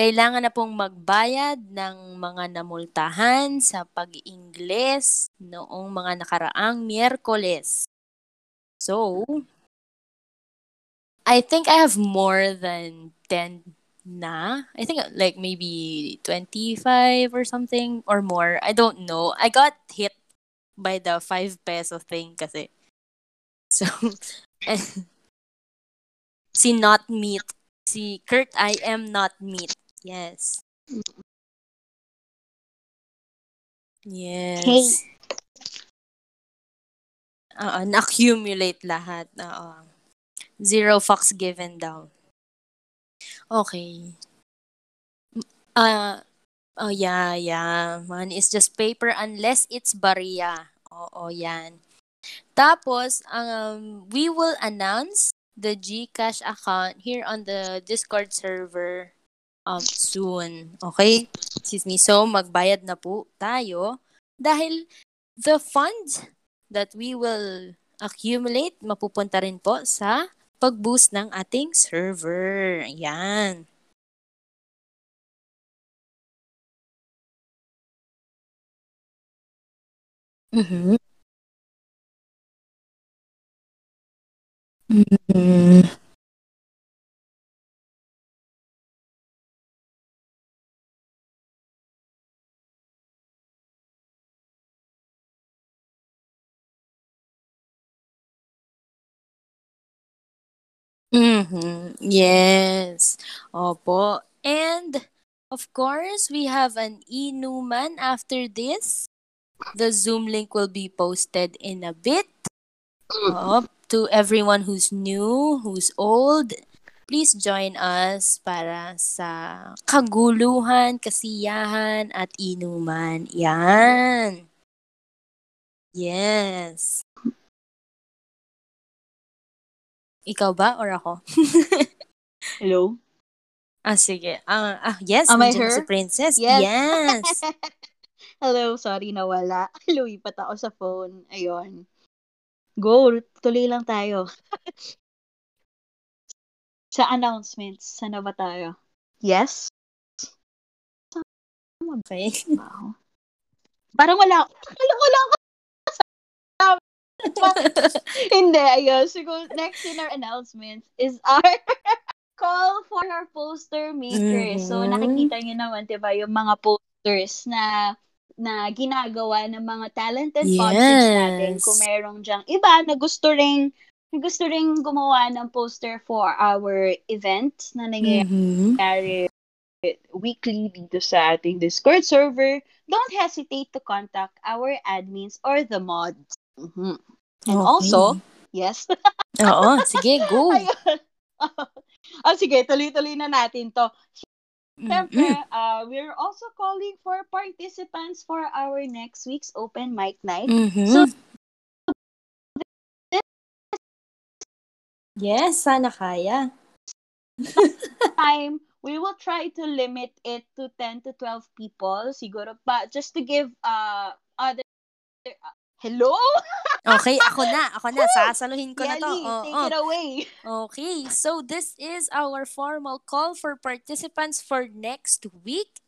Kailangan na pong magbayad ng mga namultahan sa pag-Ingles noong mga nakaraang Miyerkules. So, I think I have more than 10 na. I think like maybe 25 or something or more. I don't know. I got hit by the 5 peso thing kasi. So, si not meat. Si Kurt, I am not meat. Yes. Yes. Hey. Oo, na-accumulate lahat. Oo. Zero fucks given daw. Okay. Uh, oh, yeah, yeah. Money is just paper unless it's barya. Oo, yan. Tapos, um, we will announce the GCash account here on the Discord server um, soon. Okay? Excuse me. So, magbayad na po tayo dahil the funds that we will accumulate mapupunta rin po sa pag-boost ng ating server. Ayan. Mhm. Mhm. Yes. Opo. And of course, we have an inuman after this. The Zoom link will be posted in a bit. Op, to everyone who's new, who's old, please join us para sa kaguluhan, kasiyahan, at inuman. Yan. Yes. Ikaw ba or ako? Hello? Ah, sige. Ah, ah yes, Am I her? si Princess. Yes. Yes. Hello, sorry nawala. Lumipat ako sa phone. Ayun. Go, tuloy lang tayo. sa announcements, sana ba tayo? Yes? Okay. Wow. Parang wala, wala, wala ako. Hindi, ayun. Siguro, next in our announcements is our call for our poster makers. So, Mhm. nakikita niyo naman, di ba, yung mga posters na na ginagawa ng mga talented podkids natin. Yes. Kung merong dyang iba na gusto ring gusto ring gumawa ng poster for our event na nangyayari weekly dito sa ating Discord server, don't hesitate to contact our admins or the mods. Mhm. And Okay. also, yes. Oo, sige, go. Oh, sige, tuloy-tuloy na natin to. Siyempre, Mm-mm. uh, we're also calling for participants for our next week's open mic night. Mhm. So, Yes, sana kaya. time, we will try to limit it to 10 to 12 people, siguro pa, just to give uh, other... hello? Okay, ako na. Ako na. Sasaluhin ko na to. Yali, Oo. take it away. Okay, so this is our formal call for participants for next week.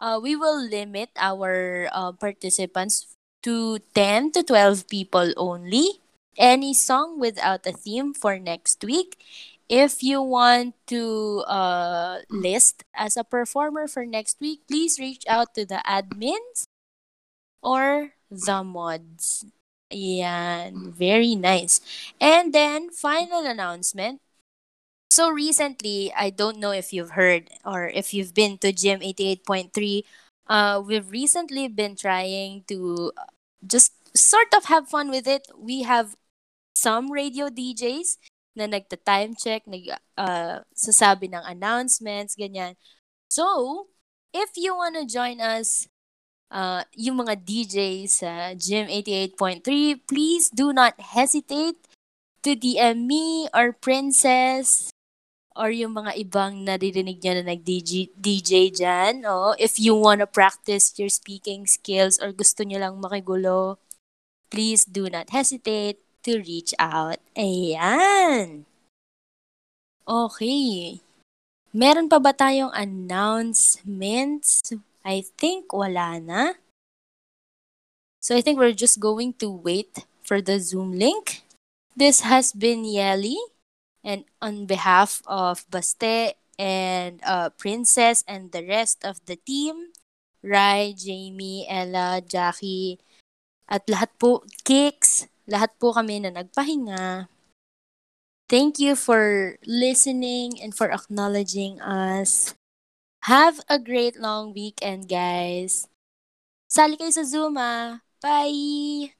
Uh, we will limit our uh, participants to 10 to 12 people only. Any song without a theme for next week. If you want to uh, list as a performer for next week, please reach out to the admins or the mods. Yan. Very nice. And then, final announcement. So recently, I don't know if you've heard or if you've been to Gym 88.3, uh, we've recently been trying to uh, just sort of have fun with it. We have some radio DJs na nagta-time check, nag, uh, sasabi ng announcements, ganyan. So, if you wanna join us, uh, yung mga DJs sa Gym 88.3, please do not hesitate to DM me or Princess or yung mga ibang naririnig nyo na nag-DJ DJ dyan. Oh, if you wanna practice your speaking skills or gusto nyo lang makigulo, please do not hesitate to reach out. Ayan! Okay. Meron pa ba tayong announcements? I think wala na. So I think we're just going to wait for the Zoom link. This has been Yeli, and on behalf of Baste and uh, Princess and the rest of the team, Rai, Jamie, Ella, Jackie, at lahat po, Kicks, lahat po kami na nagpahinga. Thank you for listening and for acknowledging us. Have a great long weekend, guys. Sali kayo sa Zoom, ah. Bye!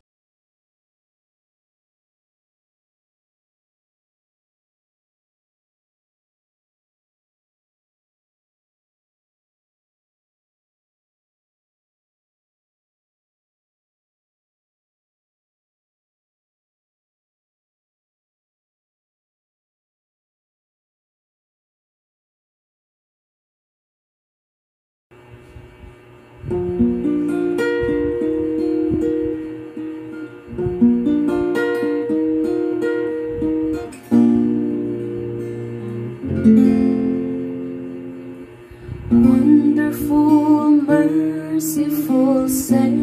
say